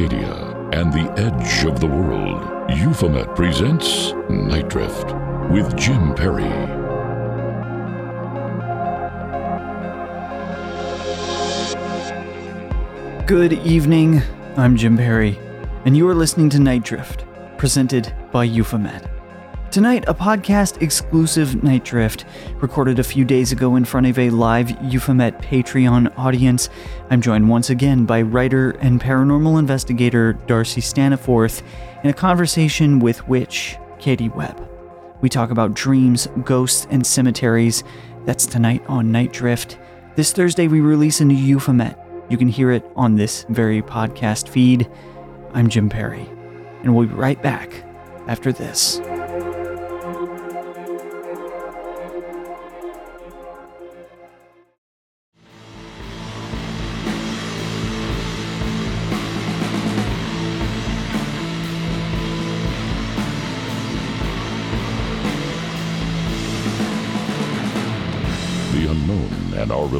Cascadia and the edge of the world, Euphomet presents Nite Drift with Jim Perry. Good evening. I'm Jim Perry, and you are listening to Nite Drift, presented by Euphomet. Tonight, a podcast exclusive Nite Drift, recorded a few days ago in front of a live Euphomet Patreon audience. I'm joined once again by writer and paranormal investigator Darcy Staniforth in a conversation with witch Katie Webb. We talk about dreams, ghosts, and cemeteries. That's tonight on Nite Drift. This Thursday, we release a new Euphomet. You can hear it on this very podcast feed. I'm Jim Perry, and we'll be right back after this.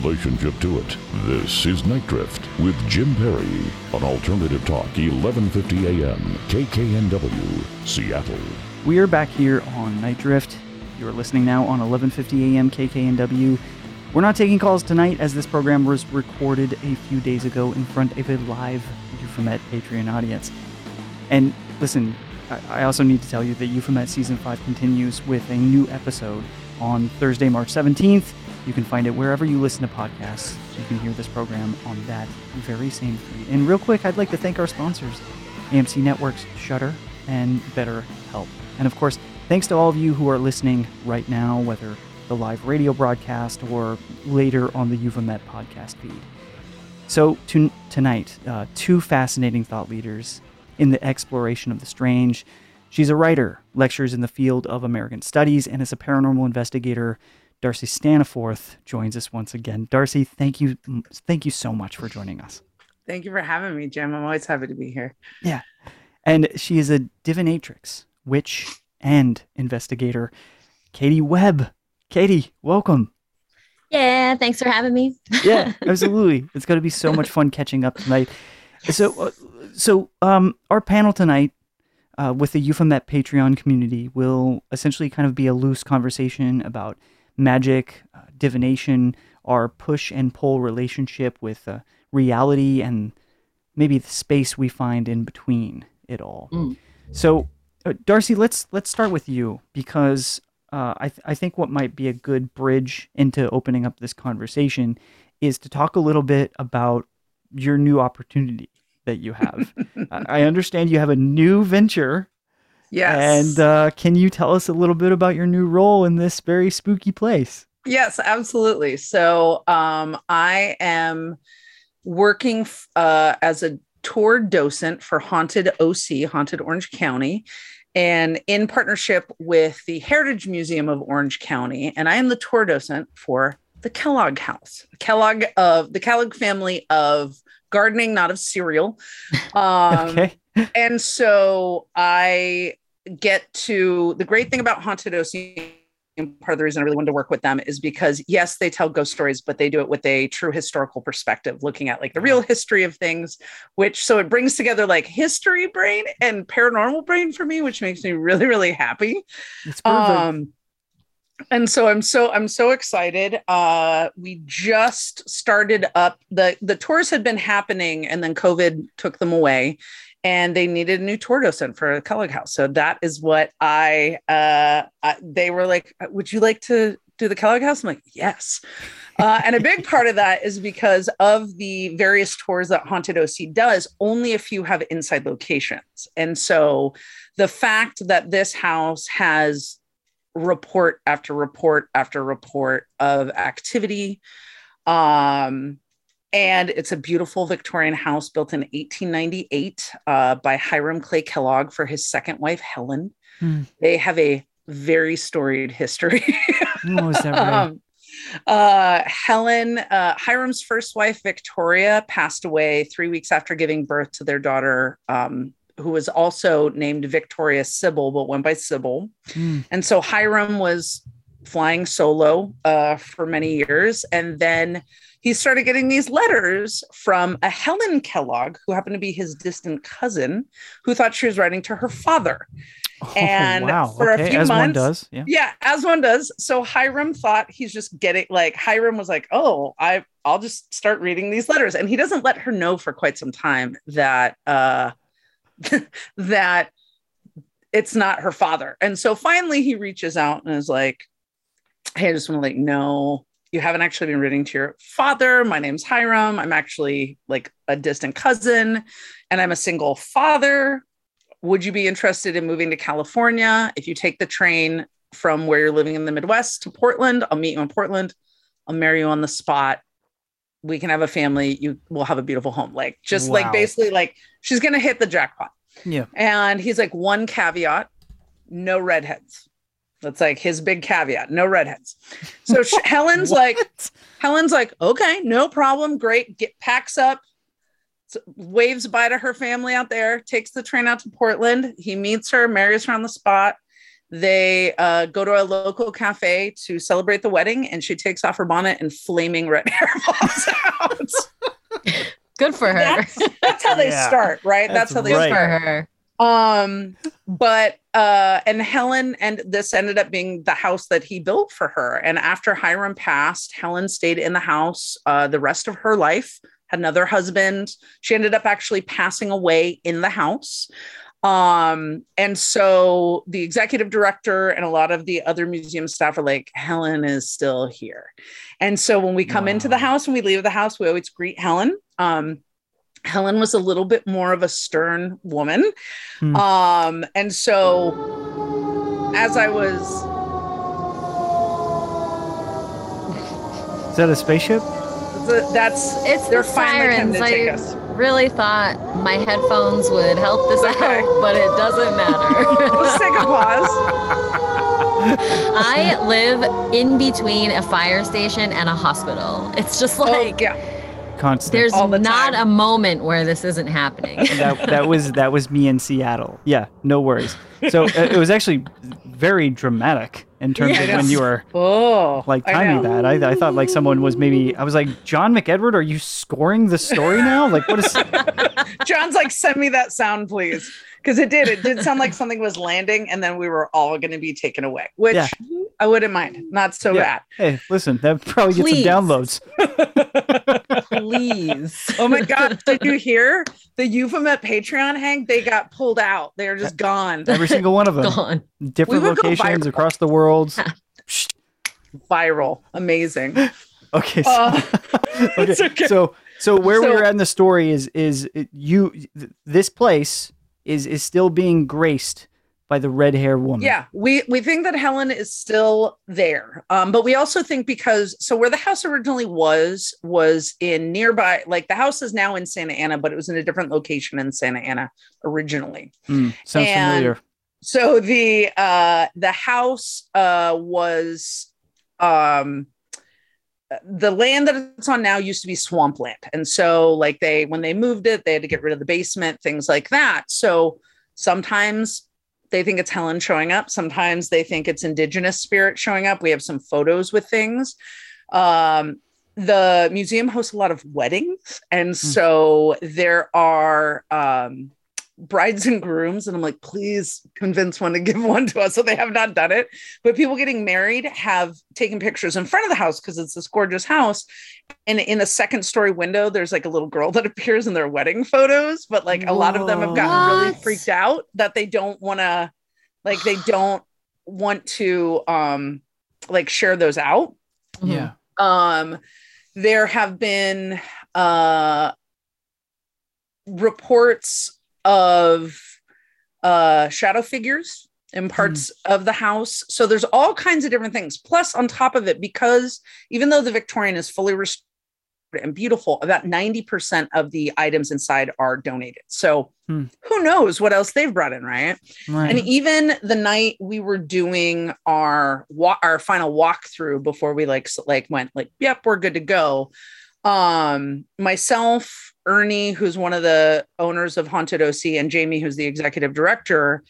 Relationship to it. This is Nite Drift with Jim Perry on Alternative Talk, 1150 AM, KKNW, Seattle. We are back here on Nite Drift. You are listening now on 11:50 a.m. KKNW. We're not taking calls tonight as this program was recorded a few days ago in front of a live Euphomet Patreon audience. And listen, I also need to tell you that Euphomet season 5 continues with a new episode on Thursday, March 17th. You can find it wherever you listen to podcasts. You can hear this program on that very same feed. And real quick, I'd like to thank our sponsors, AMC Networks, Shudder, and BetterHelp. And of course, thanks to all of you who are listening right now, whether the live radio broadcast or later on the Euphomet podcast feed. So, to, tonight, uh, two fascinating thought leaders in the exploration of the strange. She's a writer, lectures in the field of American studies, and is a paranormal investigator. Darcy Staniforth joins us once again. Darcy, thank you, thank you so much for joining us. Thank you for having me, Jim. I'm always happy to be here. Yeah, and she is a divinatrix, witch, and investigator. Katie Webb. Katie, welcome. Yeah, thanks for having me. yeah, absolutely. It's going to be so much fun catching up tonight. So, uh, so um, our panel tonight uh, with the Euphomet Patreon community will essentially kind of be a loose conversation about magic, uh, divination, our push and pull relationship with uh, reality, and maybe the space we find in between it all. Mm. So, uh, Darcy, let's let's start with you because uh, I th- I think what might be a good bridge into opening up this conversation is to talk a little bit about your new opportunity that you have. I I understand you have a new venture, Yes. and uh, can you tell us a little bit about your new role in this very spooky place? yes, absolutely. So um, I am working uh, as a tour docent for Haunted OC, Haunted Orange County, and in partnership with the Heritage Museum of Orange County. And I am the tour docent for the Kellogg House, Kellogg of the Kellogg family of gardening, not of cereal. Um, okay. and so I get to the great thing about Haunted OC. and Part of the reason I really wanted to work with them is because yes, they tell ghost stories, but they do it with a true historical perspective, looking at like the real history of things. Which so it brings together like history brain and paranormal brain for me, which makes me really really happy. Um, and so I'm so I'm so excited. Uh, we just started up the the tours had been happening, and then COVID took them away, and they needed a new tour docent for a Kellogg House. So that is what I. Uh, I they were like, "Would you like to do the Kellogg House?" I'm like, "Yes." Uh, and a big part of that is because of the various tours that Haunted OC does, only a few have inside locations. And so the fact that this house has report after report after report of activity. Um, and it's a beautiful Victorian house built in 1898 uh, by Hiram Clay Kellogg for his second wife, Helen. Hmm. They have a very storied history. Oh, right? um, uh, Helen, uh, Hiram's first wife, Victoria, passed away three weeks after giving birth to their daughter, um, who was also named Victoria Sybil, but went by Sybil. Hmm. And so Hiram was flying solo uh, for many years. And then he started getting these letters from a Helen Kellogg, who happened to be his distant cousin, who thought she was writing to her father. And oh, wow. for okay. a few as months, one does. Yeah. yeah, as one does. So Hiram thought he's just getting like Hiram was like, "Oh, I I'll just start reading these letters." And he doesn't let her know for quite some time that uh that it's not her father. And so finally he reaches out and is like, "Hey, I just want to let you know you haven't actually been reading to your father. My name's Hiram. I'm actually like a distant cousin and I'm a single father would you be interested in moving to California? If you take the train from where you're living in the Midwest to Portland, I'll meet you in Portland. I'll marry you on the spot. We can have a family. You will have a beautiful home. Like, just Wow. like basically, like she's going to hit the jackpot. Yeah. And he's like, one caveat no redheads. That's like his big caveat no redheads. So Helen's like, Helen's like, okay, no problem. Great. Get packs up, waves bye to her family out there, takes the train out to Portland. He meets her, marries her on the spot. They uh, go to a local cafe to celebrate the wedding, and she takes off her bonnet and flaming red hair falls out. Good for her. that's, that's how they Yeah. start, right? That's, That's how they Good right. for start. her. Um, but uh, and Helen and this ended up being the house that he built for her. And after Hiram passed, Helen stayed in the house uh, the rest of her life. Had another husband. She ended up actually passing away in the house. Um, and so the executive director and a lot of the other museum staff are like, Helen is still here. And so when we come into the house and we leave the house, we always greet Helen. Um, Helen was a little bit more of a stern woman. Hmm. Um, and so as I was Is that a spaceship? th- that's It's they're the finally coming sirens. to I take us. Really thought my headphones would help this Okay. out, but it doesn't matter. Let's take a pause. I live in between a fire station and a hospital. It's just Oh, like yeah. Constant. there's All the not time. a moment where this isn't happening. that that was that was me in Seattle. Yeah, no worries. So uh, it was actually very dramatic in terms of when you were Oh, like I timing know. that. I, I thought like someone was maybe I was like John McEdward. Are you scoring the story now? Like what is? John's like, send me that sound, please. Because it did. It did sound like something was landing and then we were all going to be taken away, which Yeah. I wouldn't mind. Not so Yeah. Hey, listen, that probably gets Please. some downloads. Please. Oh my God. Did you hear the Euphomet Patreon, Hank? They got pulled out. They're just gone. Every single one of them, Gone. different We locations across the world. Viral. Amazing. Okay, so, Uh, okay. okay. so so where we're at in the story is is you th- this place is is still being graced by the red hair woman. Yeah, we we think that Helen is still there, um, but we also think because so where the house originally was was in nearby, like the house is now in Santa Ana, but it was in a different location in Santa Ana originally. Mm, sounds And- familiar. So the uh, the house uh, was um, the land that it's on now used to be swampland, and so like they when they moved it, they had to get rid of the basement, things like that. So sometimes they think it's Helen showing up. Sometimes they think it's indigenous spirit showing up. We have some photos with things. Um, the museum hosts a lot of weddings, and so there are um, brides and grooms. And I'm like, please convince one to give one to us. So they have not done it, but people getting married have taken pictures in front of the house because it's this gorgeous house. And in a second story window, there's like a little girl that appears in their wedding photos, but like a lot of them have gotten really freaked out that they don't want to, like, they don't want to, um, like share those out. Yeah. um there have been uh reports of uh shadow figures in parts of the house. So there's all kinds of different things. Plus on top of it because even though the victorian is fully restored and beautiful about 90% of the items inside are donated. So Hmm. who knows what else they've brought in right? Right. and even the night we were doing our wa- our final walkthrough before we like like went like yep we're good to go um myself ernie who's one of the owners of haunted oc and jamie who's the executive director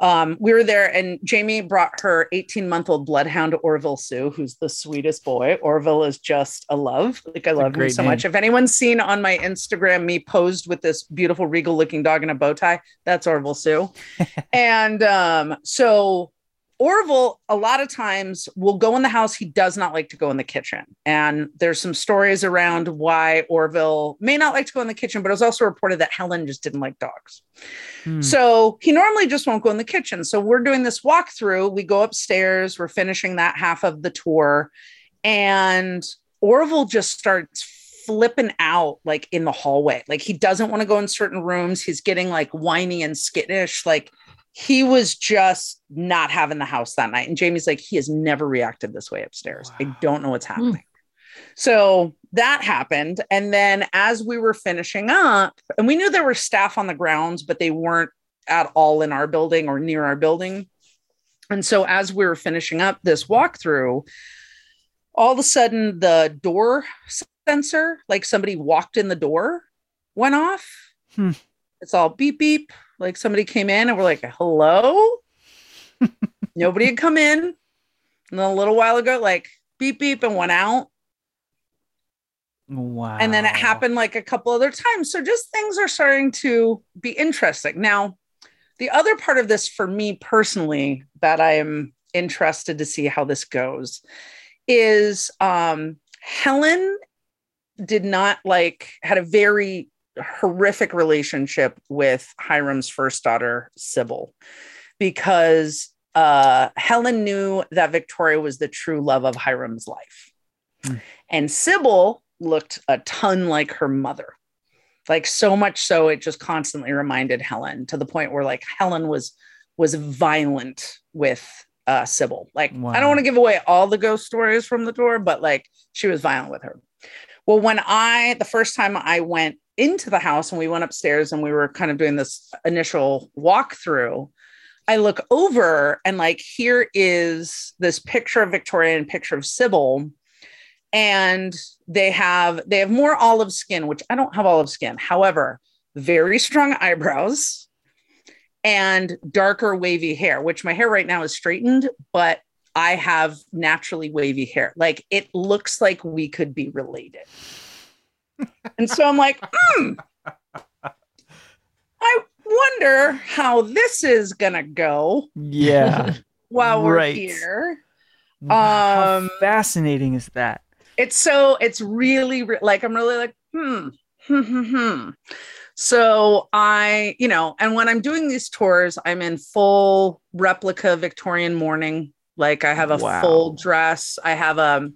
um, we were there and Jamie brought her 18 month old bloodhound Orville Sue, who's the sweetest boy. Orville is just a love. Like I love him so name. much. If anyone's seen on my Instagram me posed with this beautiful regal looking dog in a bow tie, that's Orville Sue. and um, so Orville, a lot of times, will go in the house. He does not like to go in the kitchen. And there's some stories around why Orville may not like to go in the kitchen, but it was also reported that Helen just didn't like dogs. Hmm. So he normally just won't go in the kitchen. So we're doing this walkthrough. We go upstairs, we're finishing that half of the tour, and Orville just starts flipping out like in the hallway. Like he doesn't want to go in certain rooms. He's getting like whiny and skittish. Like he was just not having the house that night. And Jamie's like, he has never reacted this way upstairs. Wow. I don't know what's hmm. happening. Mm. So that happened. And then as we were finishing up, and we knew there were staff on the grounds, but they weren't at all in our building or near our building. And so as we were finishing up this walkthrough, all of a sudden the door sensor, like somebody walked in the door, went off. Hmm. It's all beep beep like somebody came in and we're like, hello? Nobody had come in. And then a little while ago, like beep beep and went out. Wow. And then it happened like a couple other times. So just things are starting to be interesting. Now, the other part of this for me personally that I am interested to see how this goes is um Helen did not like had a very horrific relationship with Hiram's first daughter, Sybil, because uh, Helen knew that Victoria was the true love of Hiram's life. Mm. And Sybil looked a ton like her mother. Like so much so it just constantly reminded Helen to the point where like Helen was was violent with uh Sybil. Like wow. I don't want to give away all the ghost stories from the tour, but like she was violent with her. Well, when I the first time I went into the house and we went upstairs and we were kind of doing this initial walkthrough, I look over and like here is this picture of Victoria and picture of Sybil. And they have they have more olive skin, which I don't have olive skin. However, very strong eyebrows and darker wavy hair, which my hair right now is straightened, but I have naturally wavy hair. Like it looks like we could be related and so I'm like, hmm, I wonder how this is gonna go. Yeah. while we're right. here. Um, how fascinating is that? It's so it's really re- like I'm really like hmm, hmm hmm hmm. So I, you know, and when I'm doing these tours, I'm in full replica Victorian mourning. Like I have a wow. full dress. I have a um,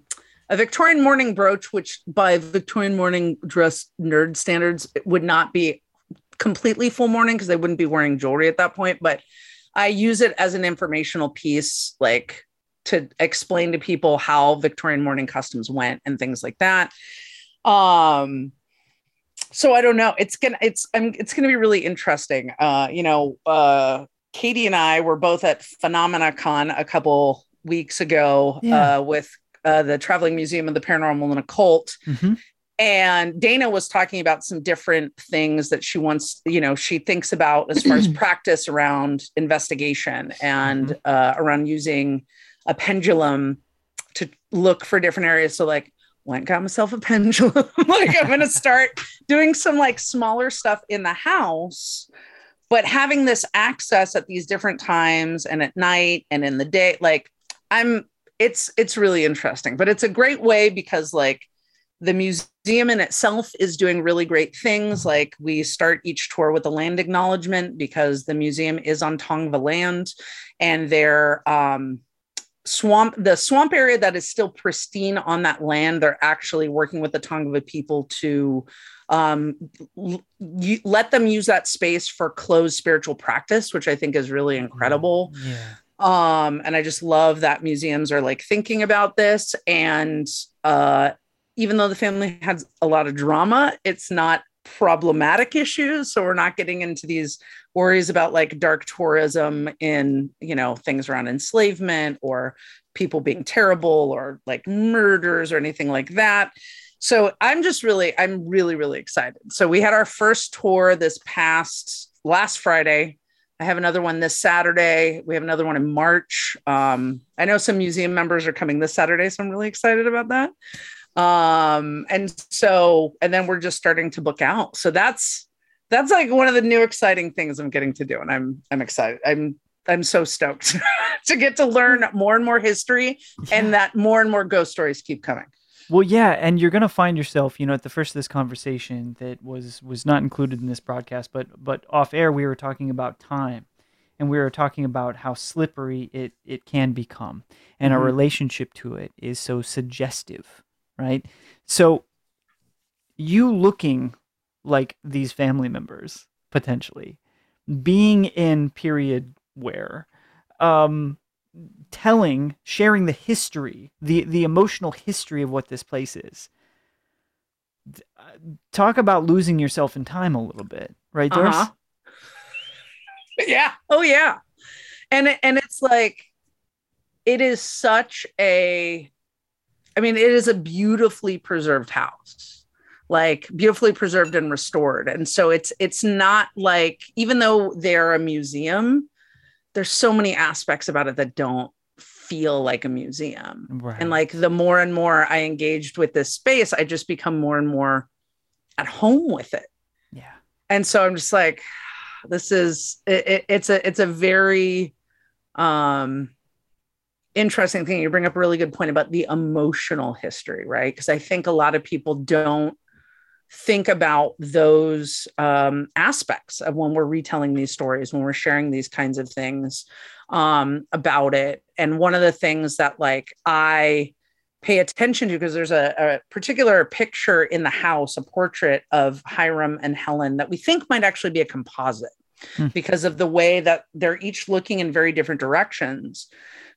a Victorian mourning brooch, which by Victorian mourning dress nerd standards would not be completely full mourning because they wouldn't be wearing jewelry at that point. But I use it as an informational piece, like to explain to people how Victorian mourning customs went and things like that. Um, so I don't know. It's gonna it's I'm it's gonna be really interesting. Uh, you know, uh, Katie and I were both at PhenomenaCon a couple weeks ago yeah. uh, with uh, the Traveling Museum of the Paranormal and Occult. Mm-hmm. And Dana was talking about some different things that she wants, you know, she thinks about as far as practice around investigation and mm-hmm. uh, around using a pendulum to look for different areas. So, like, went got myself a pendulum. like, I'm going to start doing some like smaller stuff in the house but having this access at these different times and at night and in the day like i'm it's it's really interesting but it's a great way because like the museum in itself is doing really great things. Like we start each tour with a land acknowledgement because the museum is on tongva land and their um, swamp the swamp area that is still pristine on that land they're actually working with the tongva people to um, let them use that space for closed spiritual practice which i think is really incredible. Yeah um and i just love that museums are like thinking about this. And uh even though the family has a lot of drama it's not problematic issues. So we're not getting into these worries about like dark tourism in you know things around enslavement or people being terrible or like murders or anything like that. So i'm just really i'm really really excited. So we had our first tour this past last friday I have another one this Saturday. We have another one in March. Um, I know some museum members are coming this Saturday, so I'm really excited about that. Um, and so, and then we're just starting to book out. So that's that's like one of the new exciting things I'm getting to do, and I'm I'm excited. I'm I'm so stoked to get to learn more and more history, Yeah. and that more and more ghost stories keep coming. Well, yeah, and you're gonna find yourself, you know, at the first of this conversation that was was not included in this broadcast, but but off air we were talking about time, and we were talking about how slippery it it can become, and our Mhm. relationship to it is so suggestive, right? So, you looking like these family members potentially, being in period where, um, telling, sharing the history, the the emotional history of what this place is. Uh, Talk about losing yourself in time a little bit, right? There's Uh-huh. yeah. Oh yeah. And it- and it's like it is such a I mean it is a beautifully preserved house. Like beautifully preserved and restored. And so it's it's not like even though they're a museum, there's so many aspects about it that don't feel like a museum. right. And like the more and more I engaged with this space, I just become more and more at home with it yeah, and so i'm just like this is it, it- it's a it's a very um interesting thing you bring up a really good point about the emotional history right because i think a lot of people don't think about those um, aspects of when we're retelling these stories when we're sharing these kinds of things um, about it and one of the things that like i pay attention to because there's a, a particular picture in the house, a portrait of Hiram and Helen that we think might actually be a composite Hmm. because of the way that they're each looking in very different directions.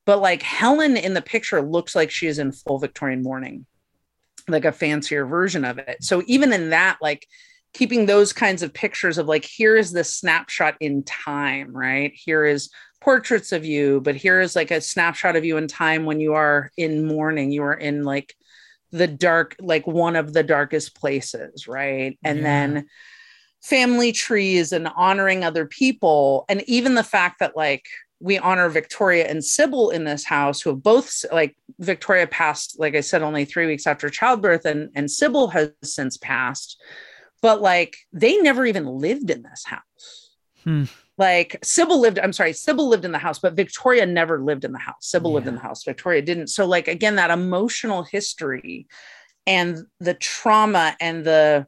But like Helen in the picture looks like she is in full Victorian mourning, like a fancier version of it. So even in that, like keeping those kinds of pictures of like, here is the snapshot in time, right? Here is portraits of you, but here is like a snapshot of you in time when you are in mourning, you are in like the dark, like one of the darkest places, right? And Yeah. then family trees and honoring other people. And even the fact that like we honor Victoria and Sybil in this house, who have both like Victoria passed, like I said, only three weeks after childbirth, and, and Sybil has since passed. But like they never even lived in this house Hmm. like Sybil lived, I'm sorry, Sybil lived in the house, but Victoria never lived in the house. Sybil lived in the house, Victoria didn't. So, like, again, that emotional history and the trauma and the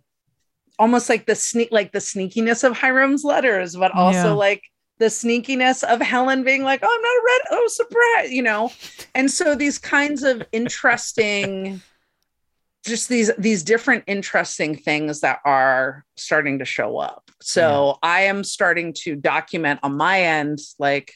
almost like the sneak, like the sneakiness of Hiram's letters, but also Yeah. like the sneakiness of Helen being like, oh, I'm not a red, oh, surprise, you know? And so these kinds of interesting just these these different interesting things that are starting to show up. So i am starting to document on my end like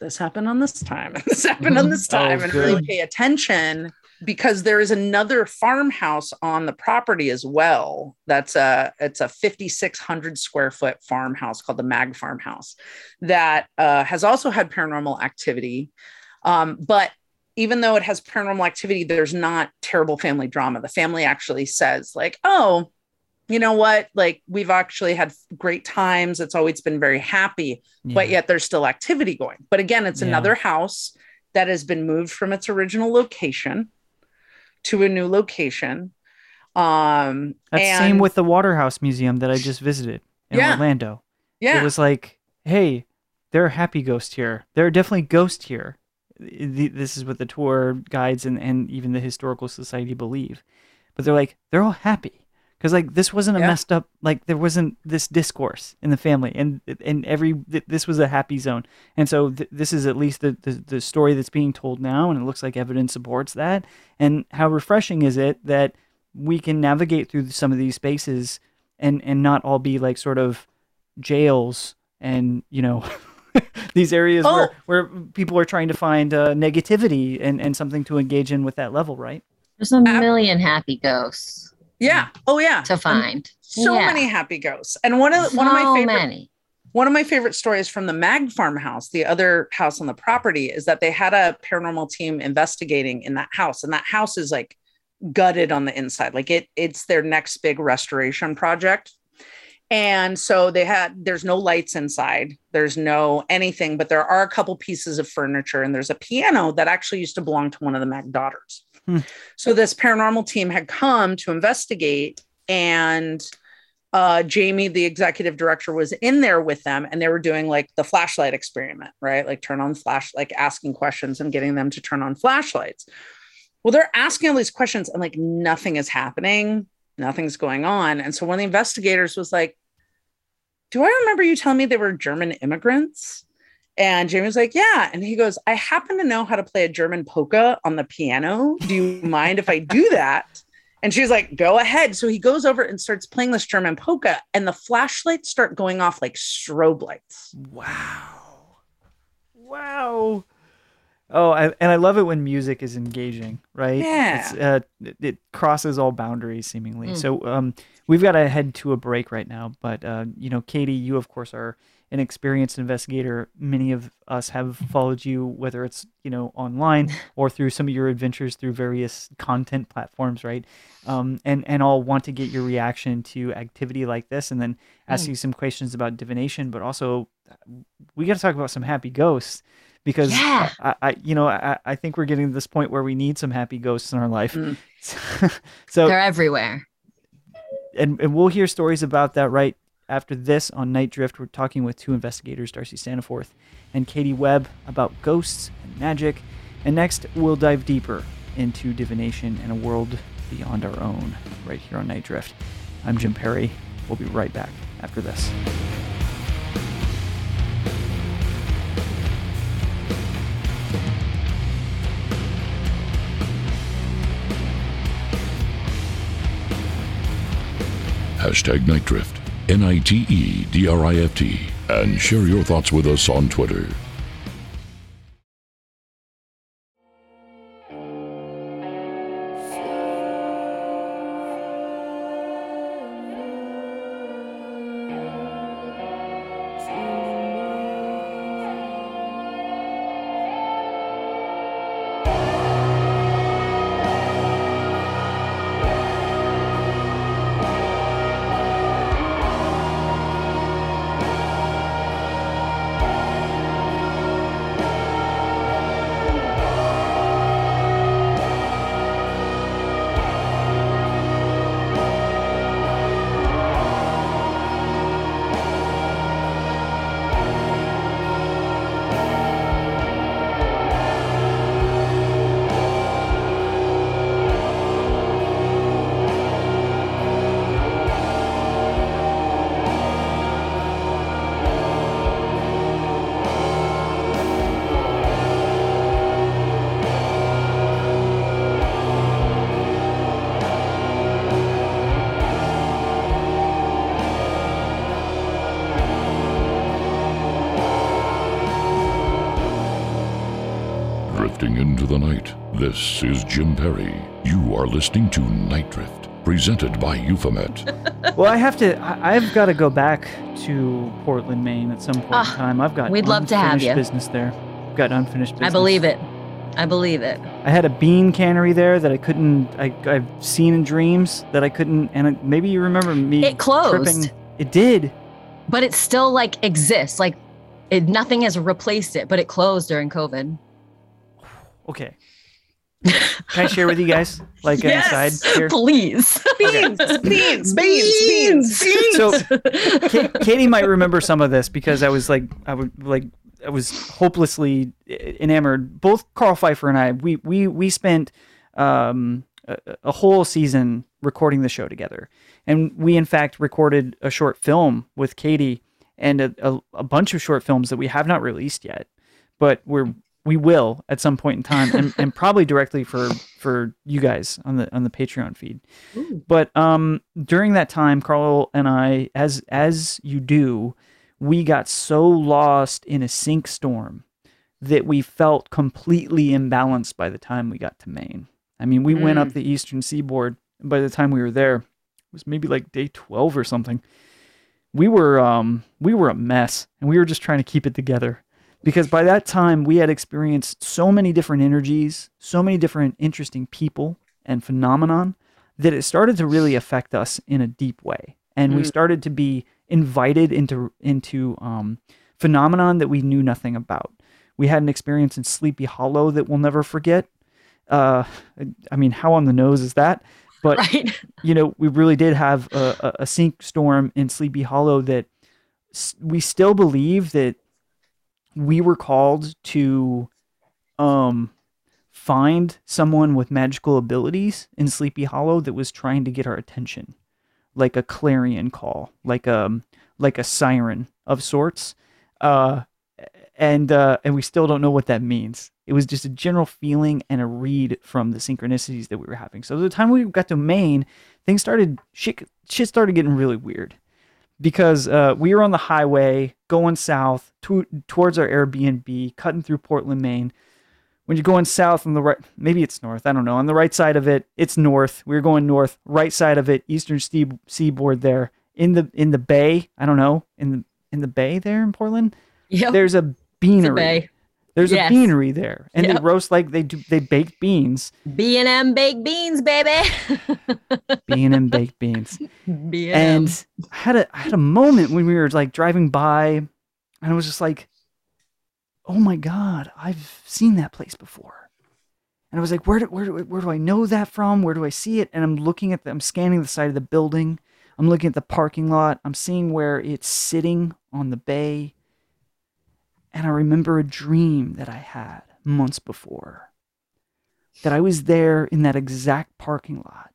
this happened on this time this happened on this Oh, time and really pay attention because there is another farmhouse on the property as well that's a it's a 5600 square foot farmhouse called the Maag farmhouse that uh, has also had paranormal activity um, but even though it has paranormal activity, there's not terrible family drama. The family actually says, like, oh, you know what? Like, we've actually had great times. It's always been very happy, but yet there's still activity going. But again, it's Yeah. another house that has been moved from its original location to a new location. Um, That's and same with the Waterhouse Museum that I just visited in Yeah. Orlando. yeah, It was like, hey, there are happy ghosts here. There are definitely ghosts here. This is what the tour guides and, and even the historical society believe. But they're like, they're all happy. Because like this wasn't a Yeah. messed up like there wasn't this discourse in the family and and every th- this was a happy zone and so th- this is at least the, the the story that's being told now and it looks like evidence supports that and how refreshing is it that we can navigate through some of these spaces and and not all be like sort of jails and you know these areas Oh. where where people are trying to find uh, negativity and and something to engage in with that level right There's a million happy ghosts yeah, mm. oh yeah, to find. so Yeah. many happy ghosts. And one of one of my favorite many. one of my favorite stories from the Maag farmhouse, the other house on the property, is that they had a paranormal team investigating in that house, and that house is like gutted on the inside, like it it's their next big restoration project. And so they had, there's no lights inside, there's no anything, but there are a couple pieces of furniture and there's a piano that actually used to belong to one of the Maag daughters. Hmm. So this paranormal team had come to investigate and uh, Jamie, the executive director, was in there with them and they were doing like the flashlight experiment, right? Like turn on flash, like asking questions and getting them to turn on flashlights. Well, they're asking all these questions and like nothing is happening, nothing's going on. And so one of the investigators was like, Do I remember you telling me they were German immigrants? And Jamie was like, Yeah. And he goes, I happen to know how to play a German polka on the piano. Do you mind if I do that? And she's like, Go ahead. So he goes over and starts playing this German polka, and the flashlights start going off like strobe lights. Wow. Wow. Oh, I, and I love it when music is engaging, right? Yeah. It's, uh, it, it crosses all boundaries seemingly. Mm. So um, we've got to head to a break right now. But, uh, you know, Katie, you, of course, are an experienced investigator. Many of us have followed you, whether it's, you know, online or through some of your adventures through various content platforms, right? Um, and, and all want to get your reaction to activity like this and then ask Mm. you some questions about divination, but also uh, we got to talk about some happy ghosts because Yeah. I, I you know I, I think we're getting to this point where we need some happy ghosts in our life Mm. so They're everywhere. and, and we'll hear stories about that right after this on nite drift we're talking with two investigators darcy staniforth and katie webb about ghosts and magic. And next we'll dive deeper into divination and a world beyond our own right here on nite drift. I'm jim perry. We'll be right back after this. Hashtag Night Drift, N I T E D R I F T, and share your thoughts with us on Twitter. Jim Perry. You are listening to Nite Drift, presented by Euphomet. well i have to I, i've got to go back to portland maine at some point in Ah, time i've got we'd love to have you. business there I've got unfinished business I believe it. I believe it. I had a bean cannery there that I couldn't. I, I've seen in dreams that I couldn't. And it, maybe you remember me. It closed. tripping. It did. But it still like exists. Like it, nothing has replaced it, but it closed during COVID. Okay. Can I share with you guys, like an aside here? please. Beans, beans, beans, beans, beans. So, Ka- Katie might remember some of this because I was like, I would like, I was hopelessly enamored. Both Carl Pfeiffer and I, we we we spent um, a, a whole season recording the show together, and we in fact recorded a short film with Katie and a, a, a bunch of short films that we have not released yet, but we're we will at some point in time, and, and probably directly for for you guys on the on the Patreon feed. But um, during that time, Carl and I, as as you do, we got so lost in a sync storm that we felt completely imbalanced by the time we got to Maine. I mean, we went up the eastern seaboard, and by the time we were there, it was maybe like day twelve or something. We were um we were a mess, and we were just trying to keep it together because by that time we had experienced so many different energies, so many different interesting people and phenomenon that it started to really affect us in a deep way. And we Mm. started to be invited into into um, phenomenon that we knew nothing about. We had an experience in Sleepy Hollow that we'll never forget. Uh, I mean, how on the nose is that? But right. you know, we really did have a, a, a sync storm in Sleepy Hollow that s- we still believe that we were called to um find someone with magical abilities in Sleepy Hollow that was trying to get our attention. Like a clarion call like um like a siren of sorts. Uh and uh and we still don't know what that means. It was just a general feeling and a read from the synchronicities that we were having. So the time we got to maine things started shit shit started getting really weird. Because uh, we were on the highway going south to, towards our Airbnb, cutting through Portland, Maine. When you're going south on the right, maybe it's north, I don't know. On the right side of it, it's north. We are going north. Right side of it, eastern sea- seaboard there in the in the bay. I don't know in the in the bay there in Portland. Yeah, There's a beanery. There's Yes. a beanery there, and they roast like they do. They bake beans, B and M baked beans, baby. B and M baked beans. B and I had a I had a moment when we were like driving by, and I was just like, "Oh my god, I've seen that place before." And I was like, "Where do where do where do I know that from? Where do I see it?" And I'm looking at the, I'm scanning the side of the building. I'm looking at the parking lot. I'm seeing where it's sitting on the bay. And I remember a dream that I had months before. That I was there in that exact parking lot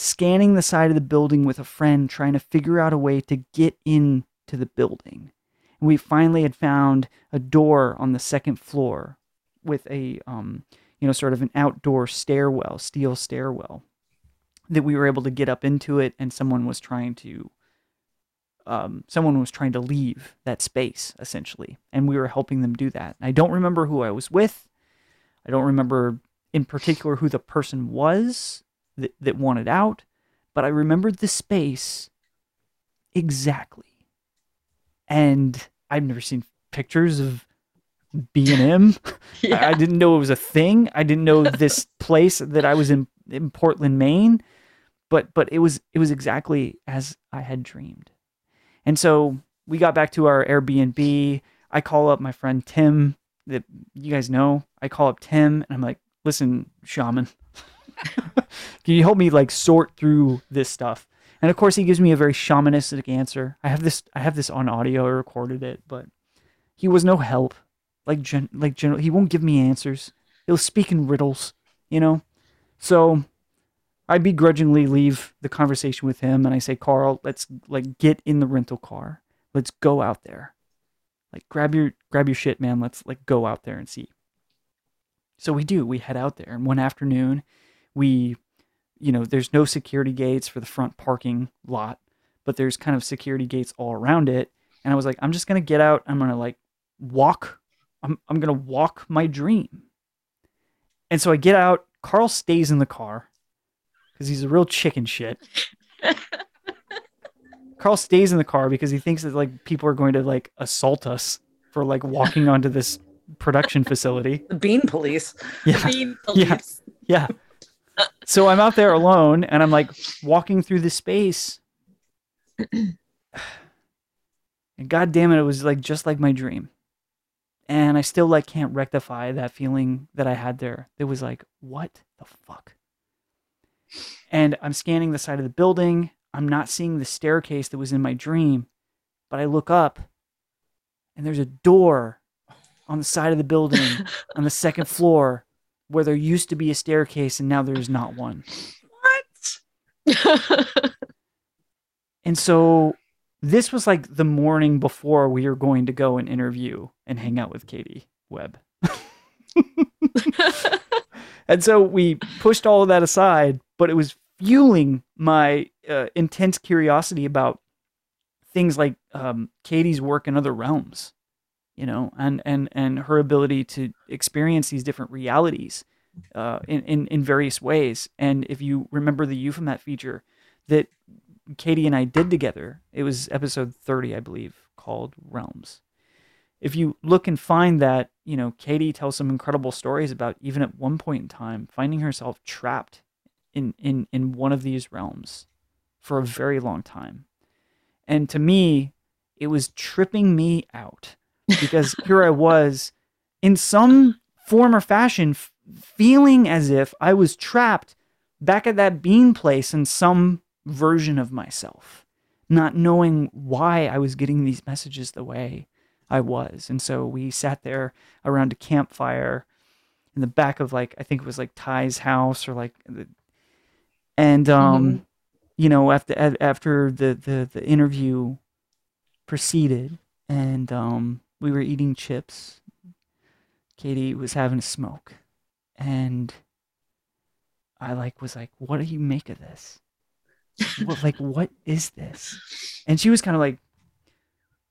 scanning the side of the building with a friend trying to figure out a way to get into the building. And we finally had found a door on the second floor with a um, you know, sort of an outdoor stairwell, steel stairwell that we were able to get up into it and someone was trying to um, someone was trying to leave that space essentially and we were helping them do that i don't remember who i was with i don't remember in particular who the person was that, that wanted out, but I remembered the space exactly. And I've never seen pictures of B and M. I didn't know it was a thing. I didn't know this place that I was in in Portland, Maine. But but it was it was exactly as I had dreamed. And so we got back to our Airbnb. I call up my friend Tim that you guys know. I call up Tim and I'm like, listen, shaman, can you help me like sort through this stuff? And of course, he gives me a very shamanistic answer. I have this, I have this on audio. I recorded it, but he was no help. Like, gen, like general, he won't give me answers. He'll speak in riddles, you know. So I begrudgingly leave the conversation with him, and I say, Carl, let's like get in the rental car. Let's go out there. Like, grab your grab your shit, man. Let's like go out there and see. So we do. We head out there, and one afternoon, we, you know, there's no security gates for the front parking lot, but there's kind of security gates all around it. And I was like, I'm just gonna get out. I'm gonna like walk. I'm I'm gonna walk my dream. And so I get out. Carl stays in the car because he's a real chicken shit. Carl stays in the car because he thinks that like people are going to like assault us for like walking onto this production facility. The bean police. Yeah. Bean Yeah. Yeah. So I'm out there alone and I'm like walking through the space. And god damn it, it was like just like my dream. And I still like can't rectify that feeling that I had there. It was like, what the fuck? And I'm scanning the side of the building. I'm not seeing the staircase that was in my dream, but I look up and there's a door on the side of the building on the second floor where there used to be a staircase and now there's not one. What? And so this was like the morning before we were going to go and interview and hang out with Katie Webb. and so we pushed all of that aside, but it was fueling my uh, intense curiosity about things like um, Katie's work in other realms, you know, and and and her ability to experience these different realities uh, in, in in various ways. And if you remember the Euphomet feature that Katie and I did together, it was episode thirty, I believe, called Realms. If you look and find that, you know, Katie tells some incredible stories about even at one point in time finding herself trapped in in in one of these realms for a very long time. And to me, it was tripping me out because here I was in some form or fashion f- feeling as if I was trapped back at that bean place in some version of myself, not knowing why I was getting these messages the way I was. And so we sat there around a campfire in the back of like I think it was like Ty's house or like the and um Mhm. you know after after the the the interview proceeded and um we were eating chips Katie was having a smoke and I like was like what do you make of this what like what is this and she was kind of like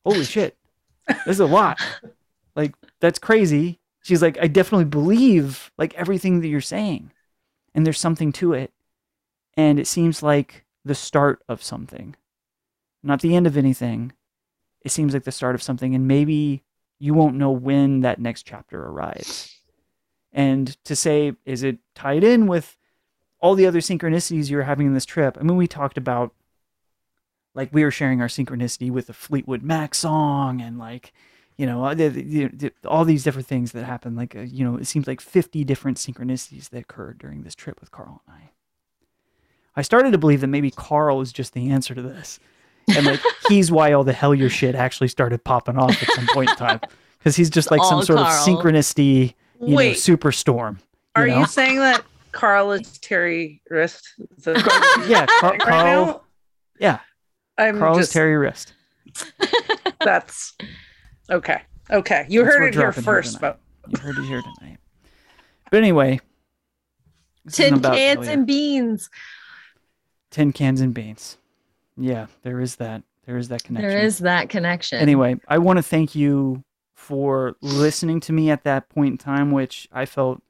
holy shit this is a lot. Like that's crazy. She's like i definitely believe like everything that you're saying. And there's something to it. And it seems like the start of something. Not the end of anything. It seems like the start of something. And maybe you won't know when that next chapter arrives. And to say is it tied in with all the other synchronicities you're having in this trip? I mean we talked about like we were sharing our synchronicity with the fleetwood mac song and like you know, the, the, the, all these different things that happen. Like, uh, you know, it seems like 50 different synchronicities that occurred during this trip with Karl and I. I started to believe that maybe Karl is just the answer to this. And like, he's why all the Hellier shit actually started popping off at some point in time. Because he's just like some sort Karl. of synchronicity, you Wait. know, superstorm. Are know? you saying that Karl is Terry Wrist? Is that what Yeah, Car- saying right Karl- now? Yeah, I'm Karl is just Terry Wrist. that's okay. Okay, you That's heard it here first, but You heard it here tonight. But anyway, Tin cans and beans. tin cans and beans. Yeah, there is that. There is that connection. There is that connection. Anyway, I want to thank you for listening to me at that point in time, which I felt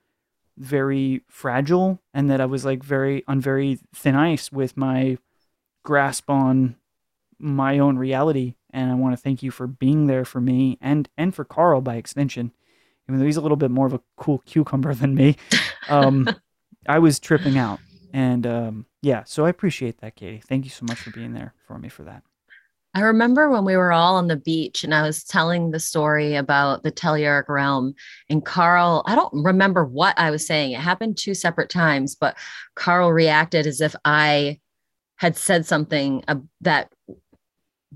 very fragile and that I was like very on very thin ice with my grasp on my own reality. And I want to thank you for being there for me and and for Karl by extension, even though he's a little bit more of a cool cucumber than me. Um, I was tripping out, and um, yeah, so I appreciate that, Katie. Thank you so much for being there for me for that. I remember when we were all on the beach and I was telling the story about the Telluric realm and Karl, I don't remember what I was saying. It happened two separate times, but Karl reacted as if I had said something uh, that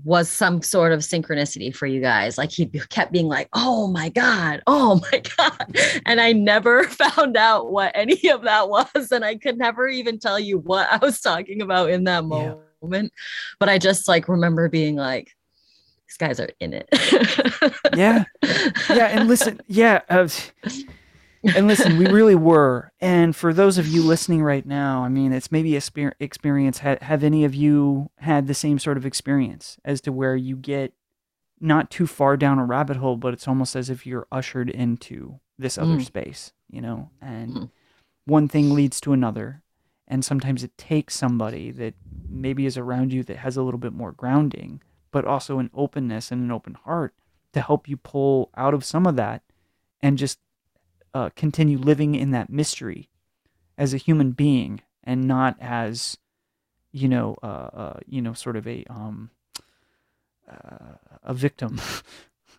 was some sort of synchronicity for you guys. Like he kept being like, "Oh my god, oh my god," and I never found out what any of that was, and I could never even tell you what I was talking about in that Yeah. moment. But I just like remember being like, "These guys are in it." Yeah, yeah, and listen, yeah, uh, and listen, we really were. And for those of you listening right now, I mean, it's maybe a experience. Ha- have any of you had the same sort of experience as to where you get not too far down a rabbit hole, but it's almost as if you're ushered into this other Mm. space, you know? And Mhm. one thing leads to another. And sometimes it takes somebody that maybe is around you that has a little bit more grounding, but also an openness and an open heart to help you pull out of some of that and just uh, continue living in that mystery as a human being and not as you know uh, uh you know sort of a um uh, a victim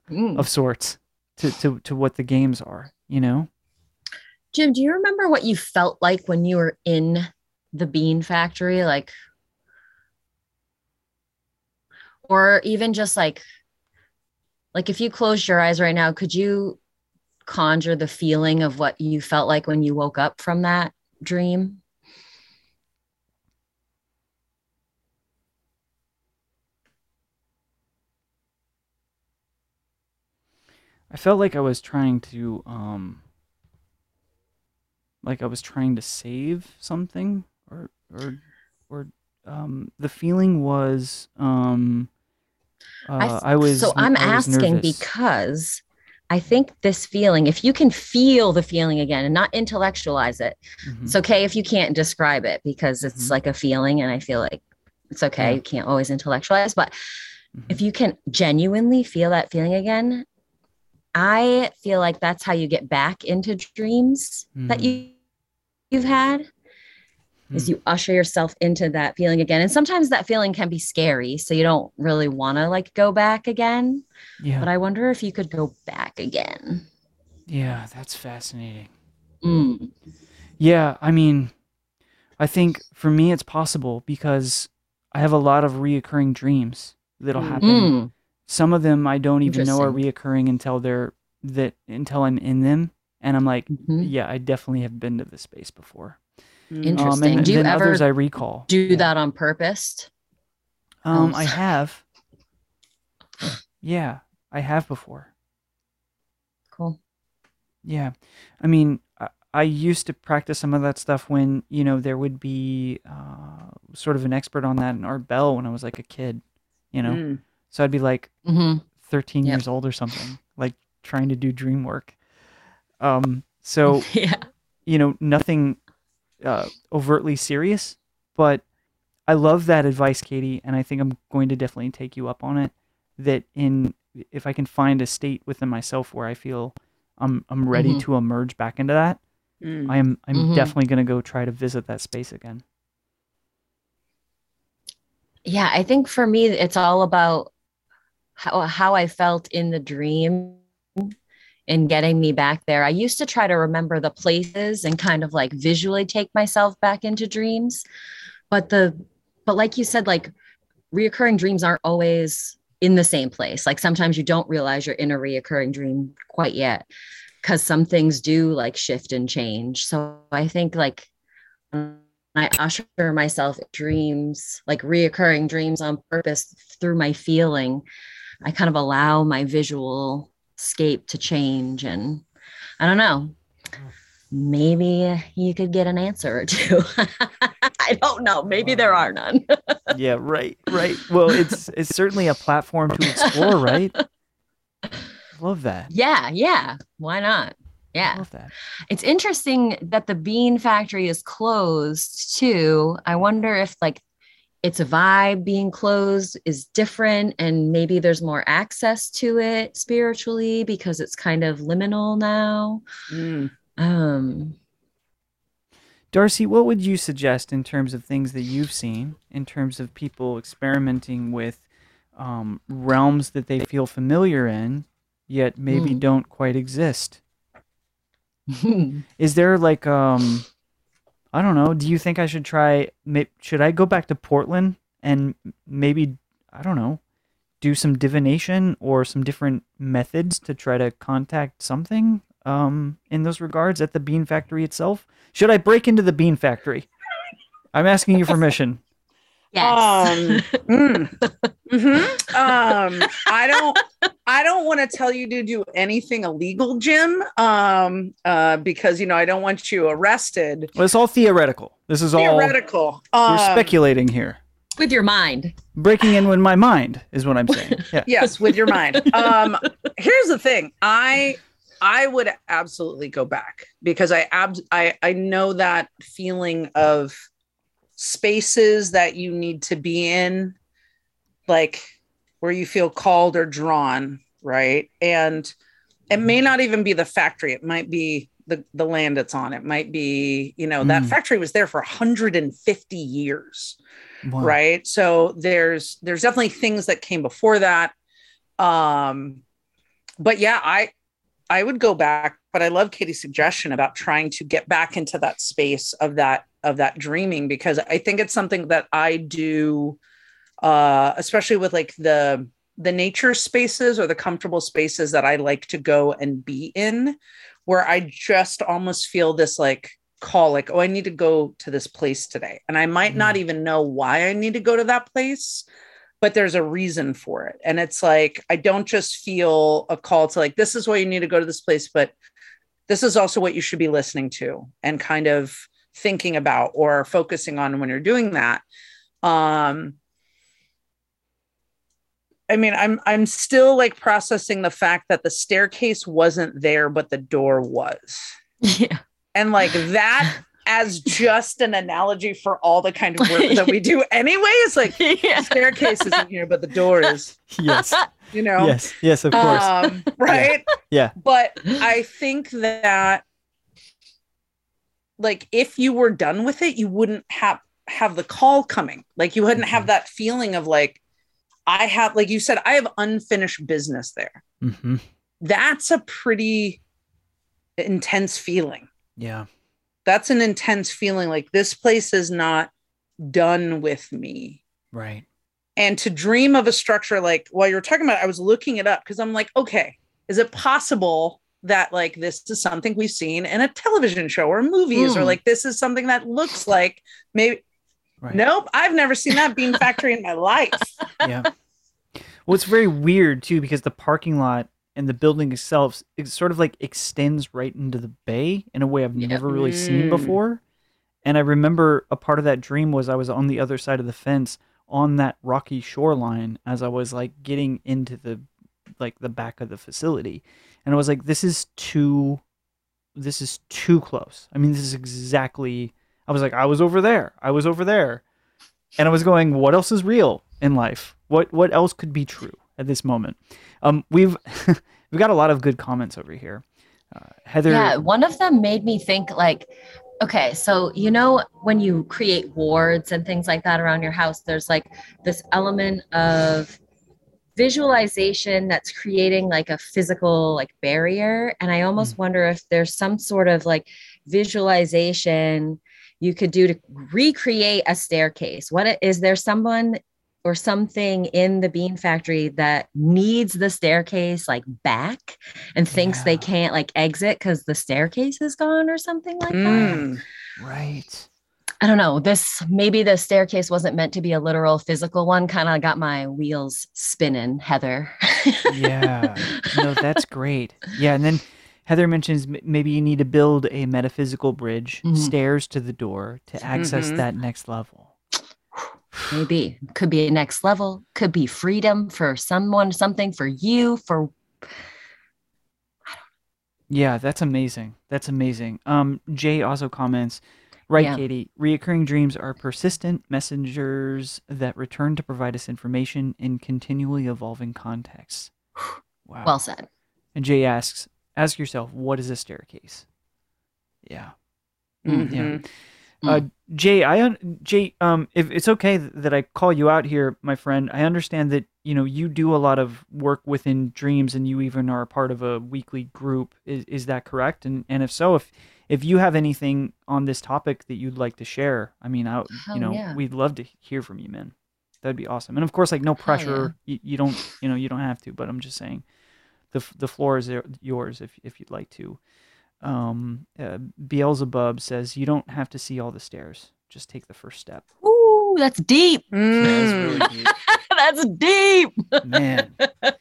Mm. of sorts to, to to what the games are you know Jim, do you remember what you felt like when you were in the bean factory? Like, or even just like, like if you closed your eyes right now, could you conjure the feeling of what you felt like when you woke up from that dream? I felt like I was trying to um like I was trying to save something or or or um the feeling was um uh, I I, was so I'm asking nervous. because I think this feeling, if you can feel the feeling again and not intellectualize it, Mhm. it's okay if you can't describe it because it's Mhm. like a feeling and i feel like it's okay Yeah. you can't always intellectualize but Mhm. if you can genuinely feel that feeling again i feel like that's how you get back into dreams that you you've had is Mm. you usher yourself into that feeling again. And sometimes that feeling can be scary. So you don't really want to like go back again. Yeah. But I wonder if you could go back again. yeah, that's fascinating. Mm. Yeah, I mean, I think for me it's possible because I have a lot of reoccurring dreams that'll Mm. happen. Mm. Some of them I don't even know are reoccurring until they're that until I'm in them, and I'm like, Mhm. yeah, I definitely have been to this space before. Mm. Interesting. and Do you ever others I recall. Do Yeah. that on purpose? Um, Oh. I have. Yeah, I have before. Cool. Yeah. I mean, I, I used to practice some of that stuff when, you know, there would be uh, sort of an expert on that in Art Bell when I was like a kid, you know? Mm. So I'd be like hmm 13 Yep. years old or something, like trying to do dream work. Um, so, yeah. you know, nothing uh, overtly serious, but I love that advice, Katie, and I think I'm going to definitely take you up on it. That in if I can find a state within myself where I feel I'm I'm ready Mhm. to emerge back into that, Mm. I am I'm Mhm. definitely going to go try to visit that space again. Yeah, I think for me, it's all about how, how I felt in the dream and getting me back there. I used to try to remember the places and kind of like visually take myself back into dreams. But the, but like you said, like reoccurring dreams aren't always in the same place. Like sometimes you don't realize you're in a reoccurring dream quite yet because some things do like shift and change. So I think like I usher myself dreams, like reoccurring dreams on purpose through my feeling. I kind of allow my visual scape to change. And I don't know, maybe you could get an answer or two. I don't know. Maybe there are none. yeah, right, right. Well, it's it's certainly a platform to explore, right? Love that. yeah, yeah. Why not? Yeah. It's interesting that the bean factory is closed too. I wonder if like its a vibe being closed is different and maybe there's more access to it spiritually because it's kind of liminal now. Mm. Um Darcy, what would you suggest in terms of things that you've seen, in terms of people experimenting with um, realms that they feel familiar in, yet maybe Hmm. don't quite exist? Is there like, um, I don't know, do you think I should try, should I go back to Portland and maybe, I don't know, do some divination or some different methods to try to contact something um, in those regards at the bean factory itself? Should I break into the bean factory? I'm asking you permission. Yes. Um, mm. Mhm. um, I don't, I don't want to tell you to do anything illegal, Jim. Um, uh, because you know I don't want you arrested. Well, it's all theoretical. This is all Theoretical. we're Um, speculating here. With your mind. Breaking in with my mind is what I'm saying. Yeah. yes, with your mind. Um, here's the thing. I I would absolutely go back because I ab- I I know that feeling of spaces that you need to be in, like where you feel called or drawn, right? And it may not even be the factory. It might be the the land it's on. It might be, you know, that Mm. factory was there for 150 years Wow. right so there's there's definitely things that came before that um but yeah i i would go back but i love katie's suggestion about trying to get back into that space of that of that dreaming because i think it's something that i do uh especially with like the the nature spaces or the comfortable spaces that i like to go and be in where i just almost feel this like call like oh i need to go to this place today. And i might not even know why i need to go to that place but there's a reason for it. And it's like i don't just feel a call to like this is why you need to go to this place but this is also what you should be listening to and kind of thinking about or focusing on when you're doing that um I mean, I'm I'm still like processing the fact that the staircase wasn't there, but the door was Yeah. and like that as just an analogy for all the kind of work that we do anyway it's like the yeah. staircase isn't here but the door is Yes. you know Yes. Yes. Of course. um, right Yeah. but i think that like if you were done with it, you wouldn't have have the call coming. Like you wouldn't have Mhm. that feeling of like, I have, like you said, I have unfinished business there. hmm That's a pretty intense feeling. Yeah. That's an intense feeling. Like this place is not done with me. Right. And to dream of a structure like while you were talking about, it, I was looking it up because I'm like, okay, is it possible that like this is something we've seen in a television show or movies, or Hmm. like this is something that looks like maybe Right. Nope, I've never seen that bean factory in my life. yeah. Well, it's very weird too because the parking lot and the building itself it sort of like extends right into the bay in a way I've Yeah. never really seen Mm. before. And I remember a part of that dream was I was on the other side of the fence on that rocky shoreline as I was like getting into the like the back of the facility. And I was like this is too this is too close. I mean this is exactly I was like I was over there. I was over there. And I was going what else is real in life? What what else could be true at this moment? Um we've we've got a lot of good comments over here. Uh, Heather Yeah, one of them made me think like, okay, so you know when you create wards and things like that around your house, there's like this element of visualization that's creating like a physical like barrier and i almost wonder if there's some sort of like visualization you could do to recreate a staircase what is there someone or something in the bean factory that needs the staircase like back and thinks they can't like exit because the staircase is gone or something like that. Mm. right. I don't know. This maybe the staircase wasn't meant to be a literal physical one. Kind of got my wheels spinning, Heather. Yeah. No, that's great. Yeah, and then Heather mentions m- maybe you need to build a metaphysical bridge, Mhm. stairs to the door to access Mhm. that next level. maybe could be a next level. Could be freedom for someone, something for you, for I don't know. Yeah, that's amazing. That's amazing. Um, Jay also comments, right, Yeah. Katie? Reoccurring dreams are persistent messengers that return to provide us information in continually evolving contexts. Wow. well said. and Jay asks, ask yourself, what is a staircase? Yeah. Mhm. Yeah. Uh, Jay, I un- Jay, um, if it's okay that I call you out here, my friend, I understand that you know you do a lot of work within dreams, and you even are a part of a weekly group. Is is that correct? And and if so, if if you have anything on this topic that you'd like to share, I mean, I, you know, yeah. we'd love to hear from you, man. That'd be awesome. And of course, like no pressure. You, you don't, you know, you don't have to. But I'm just saying, the the floor is yours if if you'd like to. Um, uh, Beelzebub says you don't have to see all the stairs. Just take the first step. Ooh, that's deep. Mm. deep. that's deep. Man.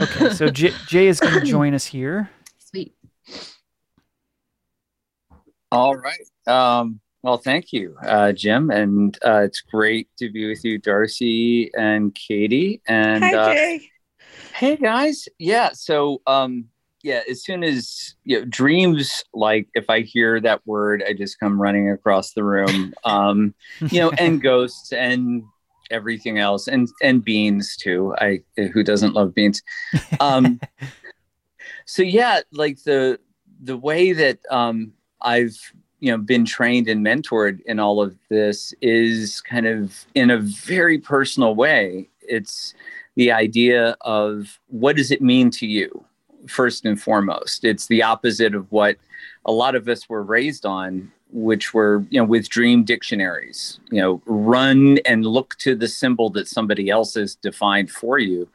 Okay, so J- Jay is going to join us here. Sweet. All right. Um, well, thank you, uh, Jim, and uh, it's great to be with you, Darcy and Katie. And Hi, uh, Jay. hey, guys. Yeah. So, um, yeah, as soon as you know, dreams, like if I hear that word, I just come running across the room. Um, you know, and ghosts and everything else, and and beans too. I who doesn't love beans. Um, so yeah, like the the way that um, I've you know been trained and mentored in all of this is kind of in a very personal way. It's the idea of what does it mean to you first and foremost. It's the opposite of what a lot of us were raised on which were you know with dream dictionaries. You know run and look to the symbol that somebody else has defined for you.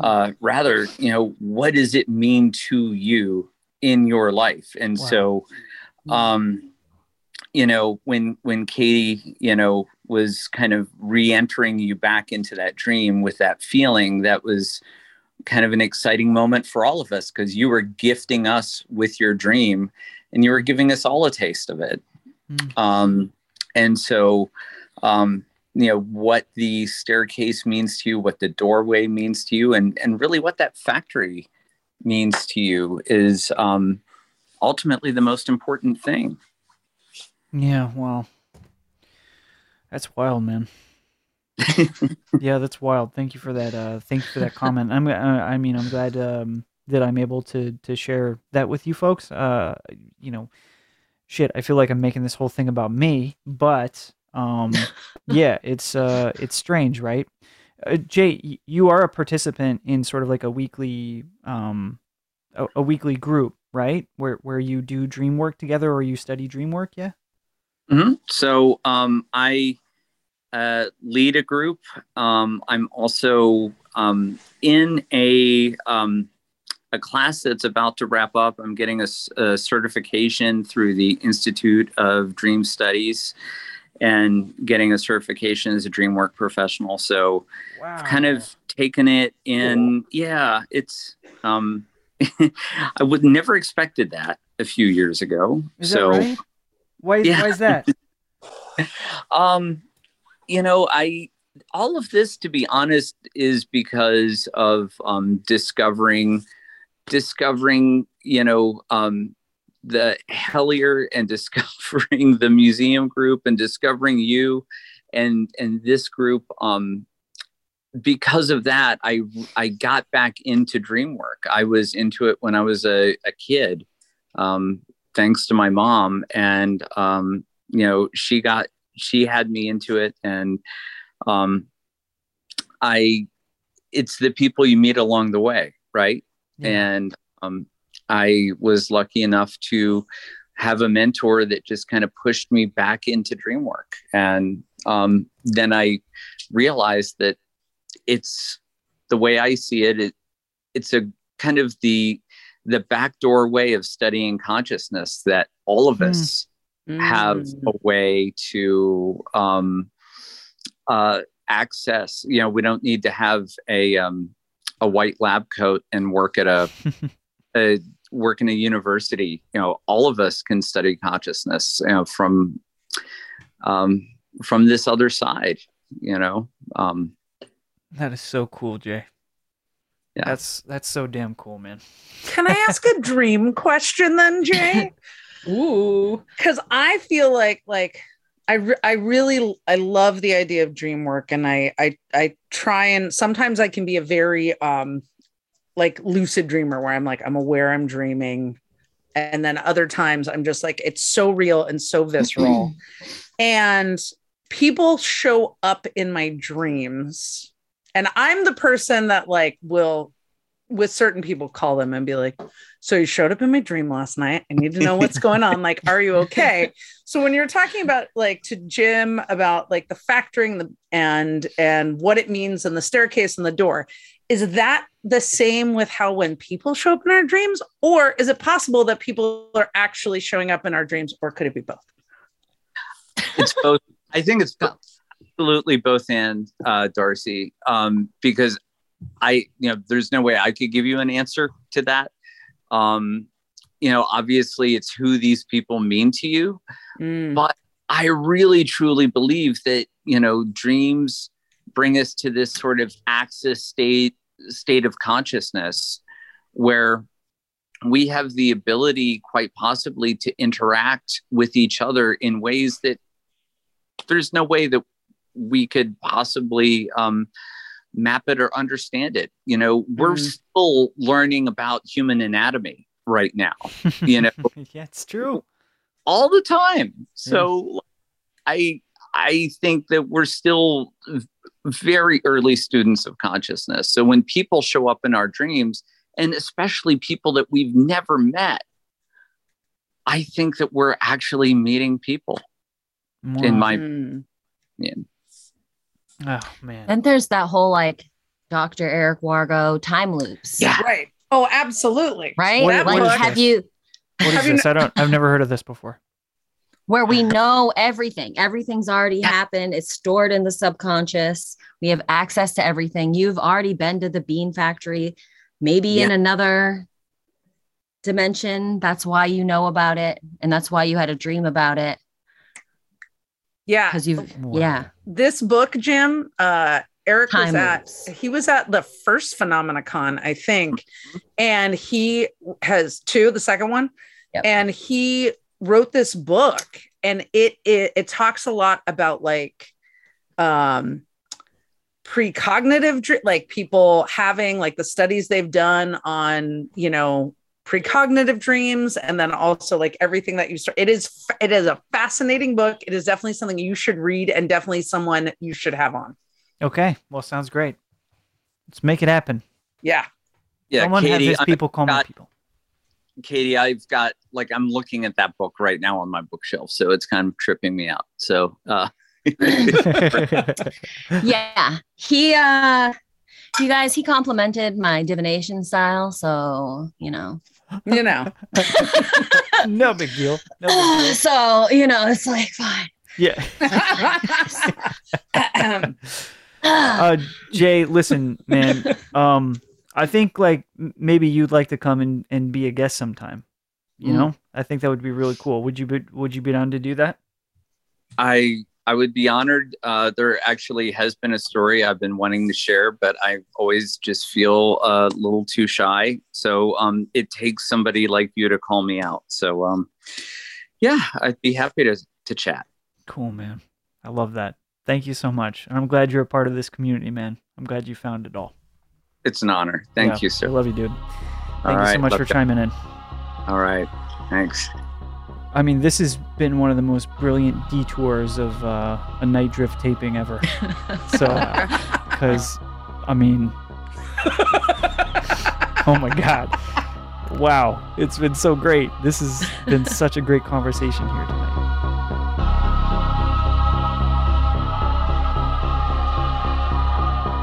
Uh, rather you know what does it mean to you in your life? And Wow. so um you know when when katie you know was kind of re-entering you back into that dream with that feeling that was kind of an exciting moment for all of us because you were gifting us with your dream and you were giving us all a taste of it Mm. um and so um you know what the staircase means to you what the doorway means to you and and really what that factory means to you is um ultimately the most important thing Yeah, well, that's wild, man. Yeah, that's wild. Thank you for that. Uh, thank you for that comment. I'm. Uh, I mean, I'm glad um, that I'm able to to share that with you folks. Uh, you know, shit, I feel like I'm making this whole thing about me, but um, yeah, it's uh, it's strange, right? Uh, Jay, you are a participant in sort of like a weekly um, a, a, weekly group, right? Where where you do dream work together or you study dream work, yeah. Mm-hmm. So um, I uh, lead a group. Um, I'm also um, in a um, a class that's about to wrap up. I'm getting a, a certification through the Institute of Dream Studies and getting a certification as a dream work professional. So wow. I've kind of taken it in. Cool. Yeah, it's um I would never expected that a few years ago. Is so right? why, yeah. why is that? um, you know, I all of this, to be honest, is because of um, discovering discovering, you know, um, the Hellier and discovering the museum group and discovering you and and this group um because of that i i got back into dream work i was into it when i was a, a kid um thanks to my mom and um you know she got she had me into it and um i it's the people you meet along the way right yeah. and um I was lucky enough to have a mentor that just kind of pushed me back into dream work. And um, then I realized that it's the way I see it, it it's a kind of the the backdoor way of studying consciousness that all of us mm. have a way to um, uh, access. You know, we don't need to have a um, a white lab coat and work at a a work in a university, you know, all of us can study consciousness you know, from um, from this other side. You know, um, that is so cool, Jay. Yeah, that's that's so damn cool, man. Can I ask a dream question then, Jay? Ooh, because I feel like like I, re- I really I love the idea of dream work and I I I try and sometimes I can be a very um like lucid dreamer where I'm like, I'm aware I'm dreaming. And then other times I'm just like, it's so real and so visceral. and people show up in my dreams. And I'm the person that like will with certain people call them and be like, so you showed up in my dream last night. I need to know what's going on. Like, are you okay? So when you're talking about like to Jim about like the factoring the and and what it means and the staircase and the door, is that the same with how when people show up in our dreams or is it possible that people are actually showing up in our dreams or could it be both it's both i think it's both absolutely both and uh, darcy um, because i you know there's no way i could give you an answer to that um, you know obviously it's who these people mean to you mm. but i really truly believe that you know dreams bring us to this sort of axis state state of consciousness where we have the ability quite possibly to interact with each other in ways that there's no way that we could possibly um, map it or understand it you know we're mm. still learning about human anatomy right now you know yeah it's true all the time so i i think that we're still very early students of consciousness. So when people show up in our dreams, and especially people that we've never met, I think that we're actually meeting people. Wow. In my hmm. Opinion. Oh man. And there's that whole like Dr. Eric Wargo time loops. Yeah. Right. Oh, absolutely. Right. What, like, what have you? What is this? I don't. I've never heard of this before where we know everything. Everything's already happened. It's stored in the subconscious. We have access to everything. You've already been to the bean factory, maybe yeah. in another dimension. That's why you know about it. And that's why you had a dream about it. Yeah. Because you've, wow. yeah. This book, Jim, uh, Eric Time was at loops. he was at the first Phenomenacon, I think, mm-hmm. and he has two, the second one, yep. and he wrote this book and it, it it talks a lot about like um precognitive like people having like the studies they've done on you know precognitive dreams and then also like everything that you start it is it is a fascinating book it is definitely something you should read and definitely someone you should have on Okay. Well, sounds great. Let's make it happen. yeah Yeah, Someone Katie, have his I- people call my got- people. Katie, I've got like I'm looking at that book right now on my bookshelf, so it's kind of tripping me out. So uh yeah he uh you guys he complimented my divination style so you know you know no big deal. No big deal. so you know it's like fine Yeah. Uh, Jay, listen, man. Um, I think like maybe you'd like to come and, and be a guest sometime. You Mm. know, I think that would be really cool. Would you be Would you be down to do that? I I would be honored. Uh, there actually has been a story I've been wanting to share, but I always just feel a little too shy. So um, it takes somebody like you to call me out. So um, yeah, I'd be happy to to chat. Cool, man. I love that. Thank you so much, and I'm glad you're a part of this community, man. I'm glad you found it all. It's an honor. Thank Yeah, you, I sir. love you, dude. All Thank you so much for that. chiming in. All right, thanks. I mean, this has been one of the most brilliant detours of uh, a nite drift taping ever. So, because, I mean, oh my God. Wow. It's been so great. This has been such a great conversation here tonight.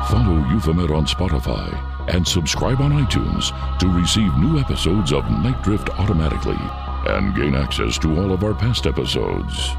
Follow Euphomet on Spotify and subscribe on iTunes to receive new episodes of Nite Drift automatically and gain access to all of our past episodes.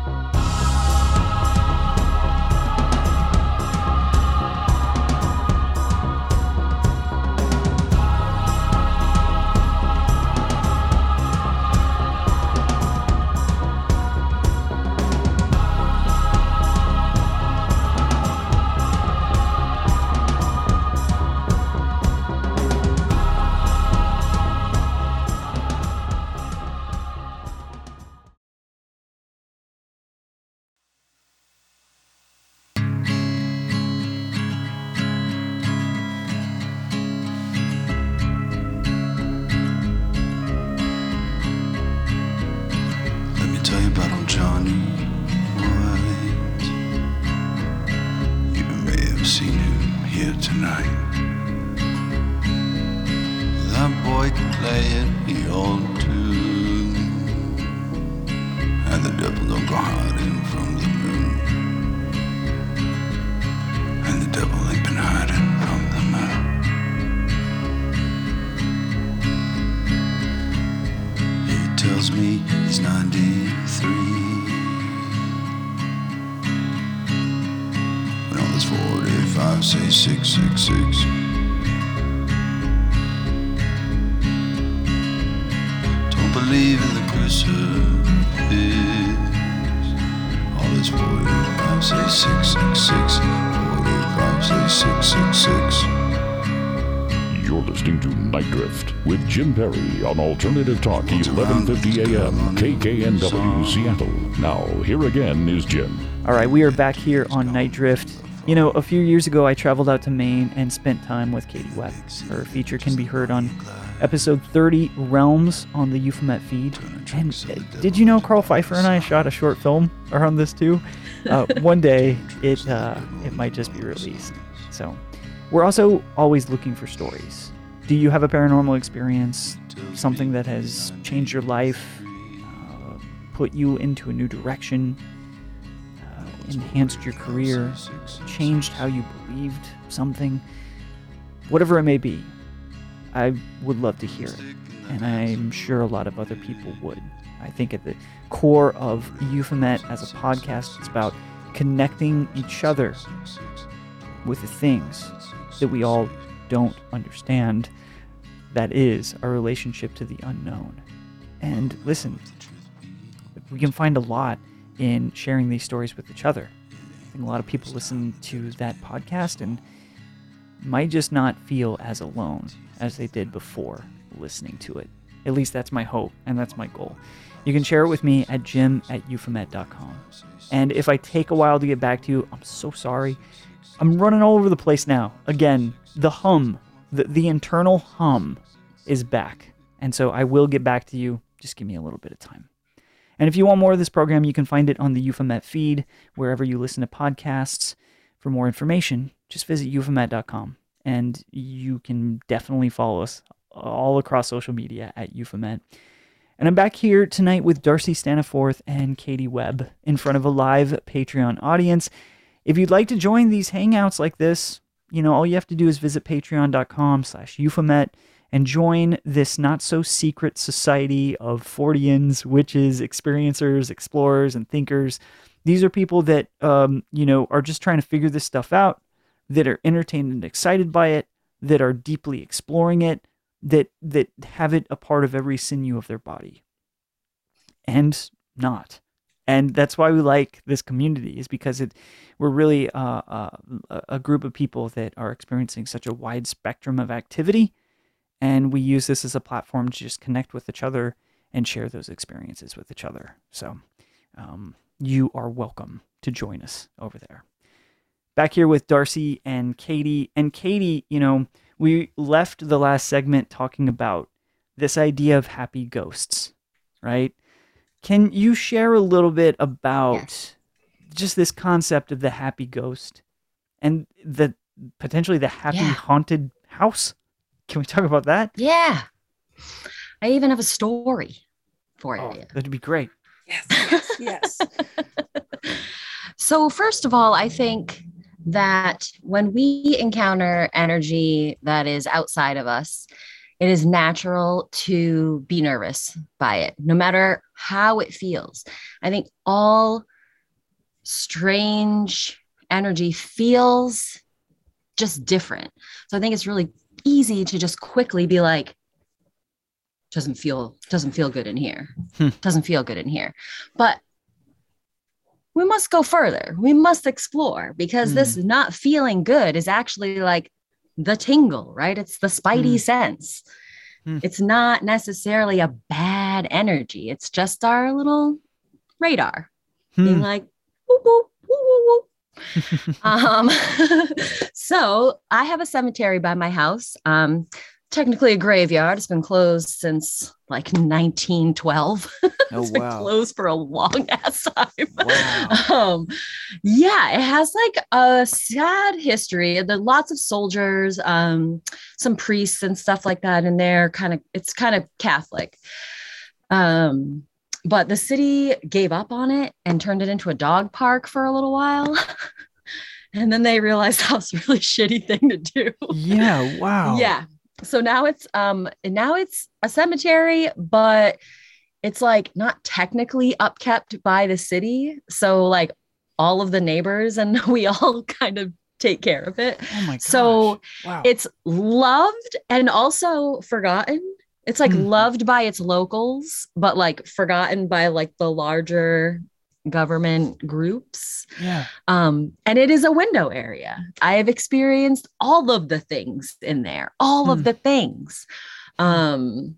Tells me he's 93. When all this 45 say 666. Don't believe in the crucifix. All this 45 say 666. 45 say 666. You're listening to Nite Drift with Jim Perry on Alternative Talk, 1150 AM, KKNW, Seattle. Now, here again is Jim. All right, we are back here on Nite Drift. You know, a few years ago, I traveled out to Maine and spent time with Katie Webb. Her feature can be heard on episode 30, Realms, on the Euphomet feed. And uh, did you know Karl Pfeiffer and I shot a short film around this too? Uh, one day, it uh, it might just be released. So, we're also always looking for stories. Do you have a paranormal experience? Something that has changed your life, uh, put you into a new direction, uh, enhanced your career, changed how you believed something, whatever it may be, I would love to hear it. And I'm sure a lot of other people would. I think at the core of Euphomet as a podcast, it's about connecting each other with the things that we all don't understand. That is our relationship to the unknown. And listen, we can find a lot in sharing these stories with each other. I think a lot of people listen to that podcast and might just not feel as alone as they did before listening to it. At least that's my hope and that's my goal. You can share it with me at jim at euphomet.com. And if I take a while to get back to you, I'm so sorry. I'm running all over the place now. Again, the hum, the, the internal hum is back. And so I will get back to you. Just give me a little bit of time. And if you want more of this program, you can find it on the Euphomet feed, wherever you listen to podcasts. For more information, just visit euphomet.com. And you can definitely follow us all across social media at Euphomet. And I'm back here tonight with Darcy Staniforth and Katie Webb in front of a live Patreon audience. If you'd like to join these hangouts like this, you know, all you have to do is visit patreon.com slash euphomet and join this not so secret society of Forteans, witches, experiencers, explorers, and thinkers. These are people that, um, you know, are just trying to figure this stuff out, that are entertained and excited by it, that are deeply exploring it, that that have it a part of every sinew of their body, and not and that's why we like this community is because it we're really uh, uh, a group of people that are experiencing such a wide spectrum of activity. And we use this as a platform to just connect with each other and share those experiences with each other. So um, you are welcome to join us over there. Back here with darcy and katie. And katie you know we left the last segment talking about this idea of happy ghosts right can you share a little bit about yes. just this concept of the happy ghost and the potentially the happy yeah. haunted house? Can we talk about that? Yeah. I even have a story for oh, you. That'd be great. Yes. Yes. yes. so, first of all, I think that when we encounter energy that is outside of us, it is natural to be nervous by it, no matter how it feels. I think all strange energy feels just different. So I think it's really easy to just quickly be like, doesn't feel doesn't feel good in here. Hmm. Doesn't feel good in here. But we must go further. We must explore because hmm. this not feeling good is actually like the tingle, right? It's the spidey mm. sense. Mm. It's not necessarily a bad energy. It's just our little radar mm. being like, woo, woo, woo, woo, um, so I have a cemetery by my house. Um, technically a graveyard. It's been closed since like 1912. Oh, it's been wow. closed for a long ass time. Wow. Um, yeah, it has like a sad history. There are lots of soldiers, um, some priests and stuff like that in there. Kind of, it's kind of Catholic. Um, but the city gave up on it and turned it into a dog park for a little while. and then they realized that was a really shitty thing to do. Yeah, wow. Yeah so now it's um now it's a cemetery but it's like not technically upkept by the city so like all of the neighbors and we all kind of take care of it oh so wow. it's loved and also forgotten it's like mm. loved by its locals but like forgotten by like the larger government groups. Yeah. Um, and it is a window area. I have experienced all of the things in there, all of hmm. the things. Um,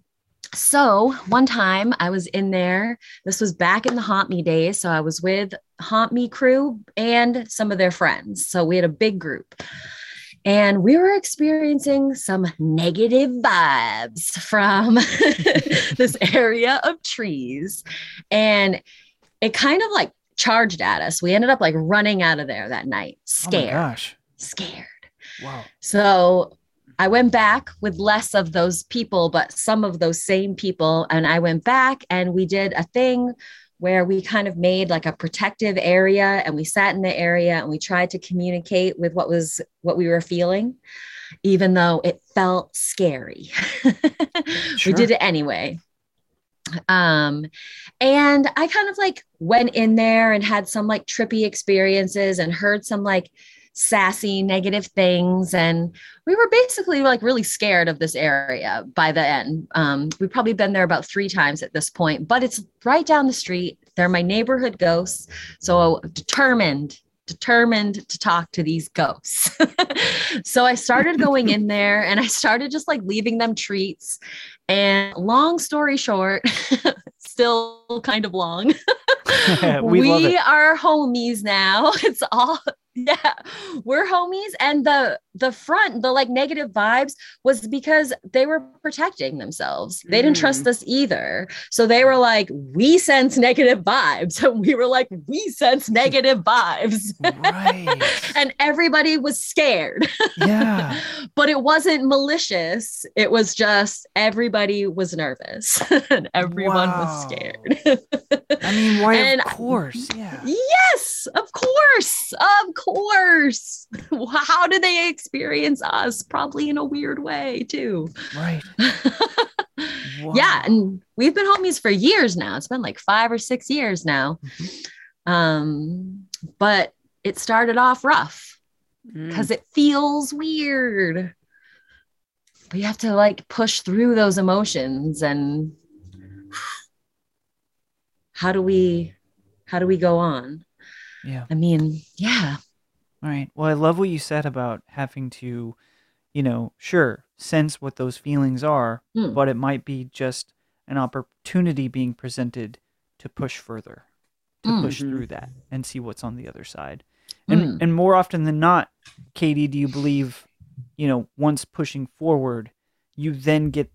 so one time I was in there. This was back in the Haunt Me days. So I was with Haunt Me crew and some of their friends. So we had a big group. And we were experiencing some negative vibes from this area of trees. And it kind of like charged at us. We ended up like running out of there that night, oh scared. Oh gosh. Scared. Wow. So I went back with less of those people, but some of those same people. And I went back and we did a thing where we kind of made like a protective area and we sat in the area and we tried to communicate with what was what we were feeling even though it felt scary sure. we did it anyway um and i kind of like went in there and had some like trippy experiences and heard some like sassy negative things and we were basically like really scared of this area by the end um, we've probably been there about three times at this point but it's right down the street they're my neighborhood ghosts so determined determined to talk to these ghosts. so I started going in there and I started just like leaving them treats. And long story short, still kind of long. we, we are homies now. It's all yeah we're homies and the the front the like negative vibes was because they were protecting themselves they didn't trust mm. us either so they were like we sense negative vibes and we were like we sense negative vibes Right. and everybody was scared Yeah. but it wasn't malicious it was just everybody was nervous and everyone Wow. was scared I mean, why? And- of course. Yeah. Yes, of course. Of course. How do they experience us? Probably in a weird way, too. Right. Yeah. And we've been homies for years now. It's been like five or six years now. Mm-hmm. Um, but it started off rough Mm. because it feels weird. But you have to like push through those emotions and how do we how do we go on? Yeah. I mean, yeah. All right. Well, I love what you said about having to, you know, sure, sense what those feelings are, Hmm. but it might be just an opportunity being presented to push further, to Mm. push through that and see what's on the other side. And Mm. and more often than not, Katie, do you believe, you know, once pushing forward, you then get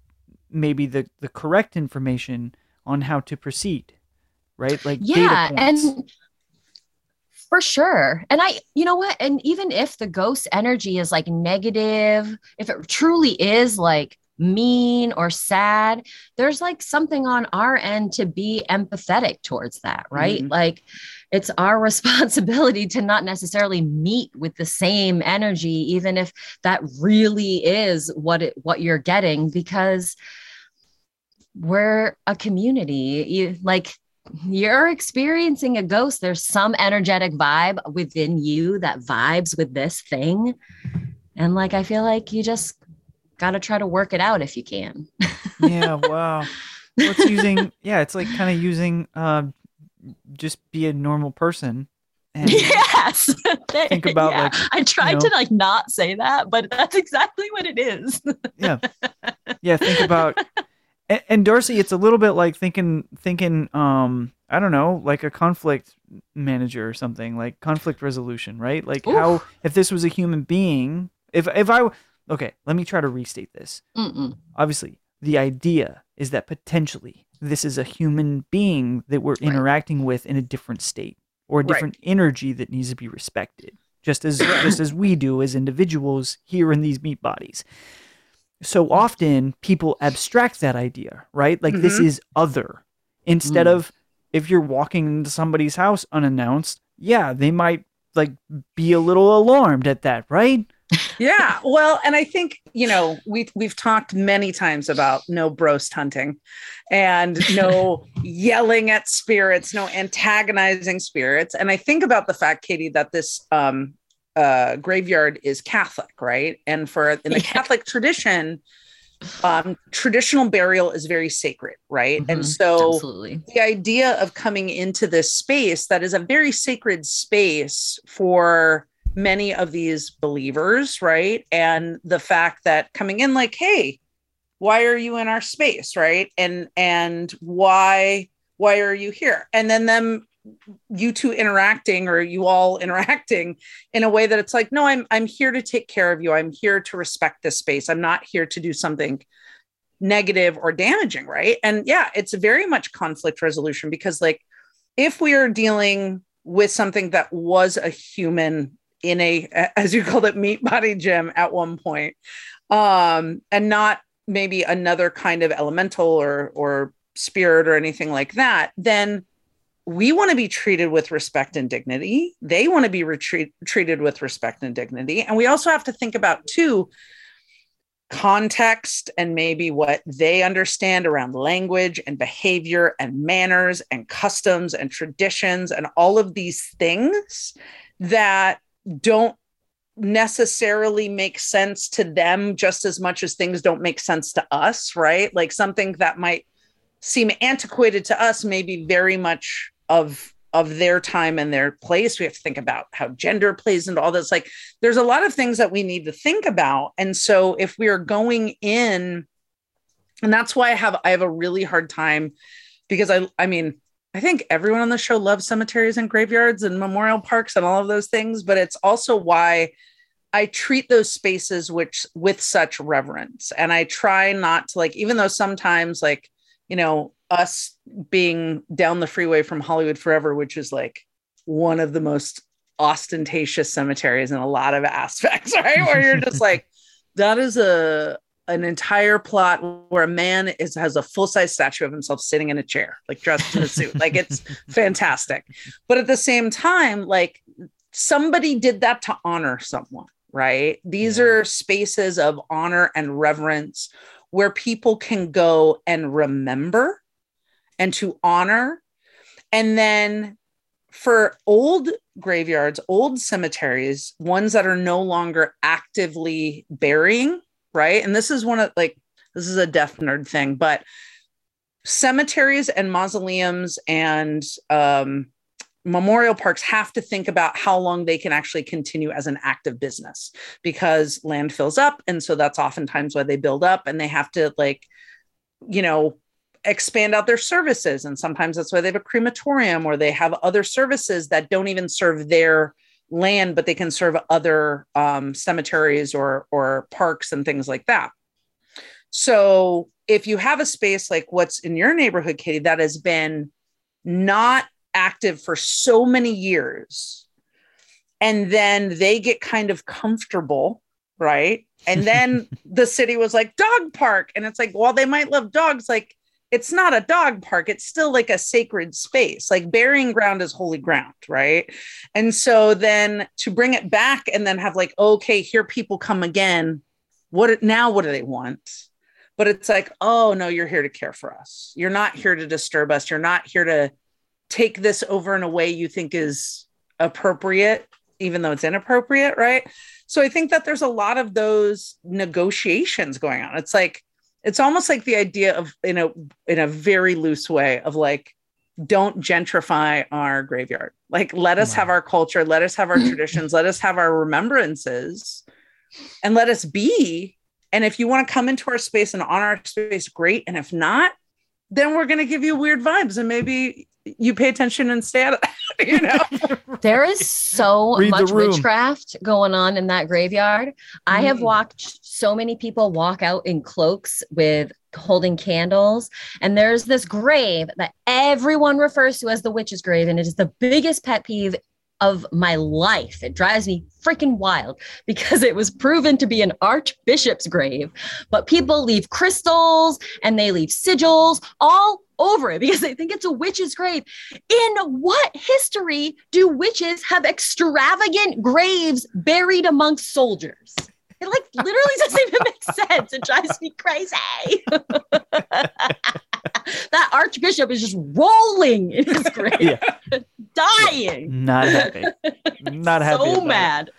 maybe the the correct information on how to proceed, right? Like yeah data points. and for sure. And i you know what? And even if the ghost energy is like negative if it truly is like mean or sad there's like something on our end to be empathetic towards that right? Mhm. like it's our responsibility to not necessarily meet with the same energy even if that really is what it what you're getting because we're a community. You like you're experiencing a ghost. There's some energetic vibe within you that vibes with this thing. And like i feel like you just got to try to work it out if you can. Yeah wow. Well, it's using yeah it's like kind of using um just be a normal person and yes. Think about, Yeah. like, i tried know- to like not say that but that's exactly what it is. Yeah. Yeah think about and, and darcy it's a little bit like thinking thinking um i don't know like a conflict manager or something like conflict resolution right like how if this was a human being if if i okay let me try to restate this Mm-mm. obviously the idea is that potentially this is a human being that we're Right. interacting with in a different state or a Right. different energy that needs to be respected just as just as we do as individuals here in these meat bodies so often people abstract that idea right? Like this Mhm. is other. Instead Mm. of if you're walking into somebody's house unannounced yeah they might like be a little alarmed at that right? Yeah. Well and i think you know we we've talked many times about no broast hunting and no yelling at spirits no antagonizing spirits. And i think about the fact katie that this um uh graveyard is catholic right and for in the Yeah. catholic tradition um traditional burial is very sacred right and Mhm. so absolutely the idea of coming into this space that is a very sacred space for many of these believers, right? And the fact that coming in like, hey, why are you in our space, right? And and why why are you here? And then them you two interacting or you all interacting in a way that it's like, no, I'm I'm here to take care of you. I'm here to respect this space. I'm not here to do something negative or damaging, right? And yeah, it's very much conflict resolution because like if we are dealing with something that was a human in a as you called it meat body Jim at one point um and not maybe another kind of elemental or or spirit or anything like that then we want to be treated with respect and dignity they want to be retreat, treated with respect and dignity and we also have to think about too context and maybe what they understand around language and behavior and manners and customs and traditions and all of these things that don't necessarily make sense to them just as much as things don't make sense to us, right? Like something that might seem antiquated to us may be very much of of their time and their place. We have to think about how gender plays into all this. Like there's a lot of things that we need to think about. And so if we are going in, and that's why I have I have a really hard time because I I mean I think everyone on the show loves cemeteries and graveyards and memorial parks and all of those things, but it's also why I treat those spaces which with such reverence. And I try not to like, even though sometimes like, you know, us being down the freeway from Hollywood Forever, which is like one of the most ostentatious cemeteries in a lot of aspects, right? Where you're just like, that is a an entire plot where a man is has a full size statue of himself sitting in a chair, like dressed in a suit. like it's fantastic. But at the same time, like somebody did that to honor someone, right? These yeah. are spaces of honor and reverence where people can go and remember and to honor. And then for old graveyards, old cemeteries, ones that are no longer actively burying, right? And this is one of like, this is a death nerd thing, but cemeteries and mausoleums and um, memorial parks have to think about how long they can actually continue as an active business because land fills up. And so that's oftentimes why they build up and they have to, like, you know, expand out their services. And sometimes that's why they have a crematorium or they have other services that don't even serve their land, but they can serve other um, cemeteries or or parks and things like that. So if you have a space like what's in your neighborhood, Katie, that has been not active for so many years, and then they get kind of comfortable, right? And then the city was like dog park, and it's like, well, they might love dogs, like it's not a dog park it's still like a sacred space like burying ground is holy ground right? And so then to bring it back and then have like okay here people come again what now what do they want? But it's like oh no you're here to care for us. You're not here to disturb us. You're not here to take this over in a way you think is appropriate even though it's inappropriate right? So i think that there's a lot of those negotiations going on. It's like it's almost like the idea of in a in a very loose way of like don't gentrify our graveyard. Like let us wow. have our culture let us have our mm-hmm. traditions let us have our remembrances and let us be. And if you want to come into our space and honor our space great. And if not then we're going to give you weird vibes. And maybe you pay attention and stay out of you know there is so much witchcraft going on in that graveyard mm. i have mm. watched so many people walk out in cloaks with holding candles and there's this grave that everyone refers to as the witch's grave and it is the biggest pet peeve of my life. It drives me freaking wild because it was proven to be an archbishop's grave, but people leave crystals and they leave sigils all over it because they think it's a witch's grave. In what history do witches have extravagant graves buried amongst soldiers? It like literally doesn't even make sense. It drives me crazy. that archbishop is just rolling in his grave, yeah. dying. Not happy. Not happy. So mad.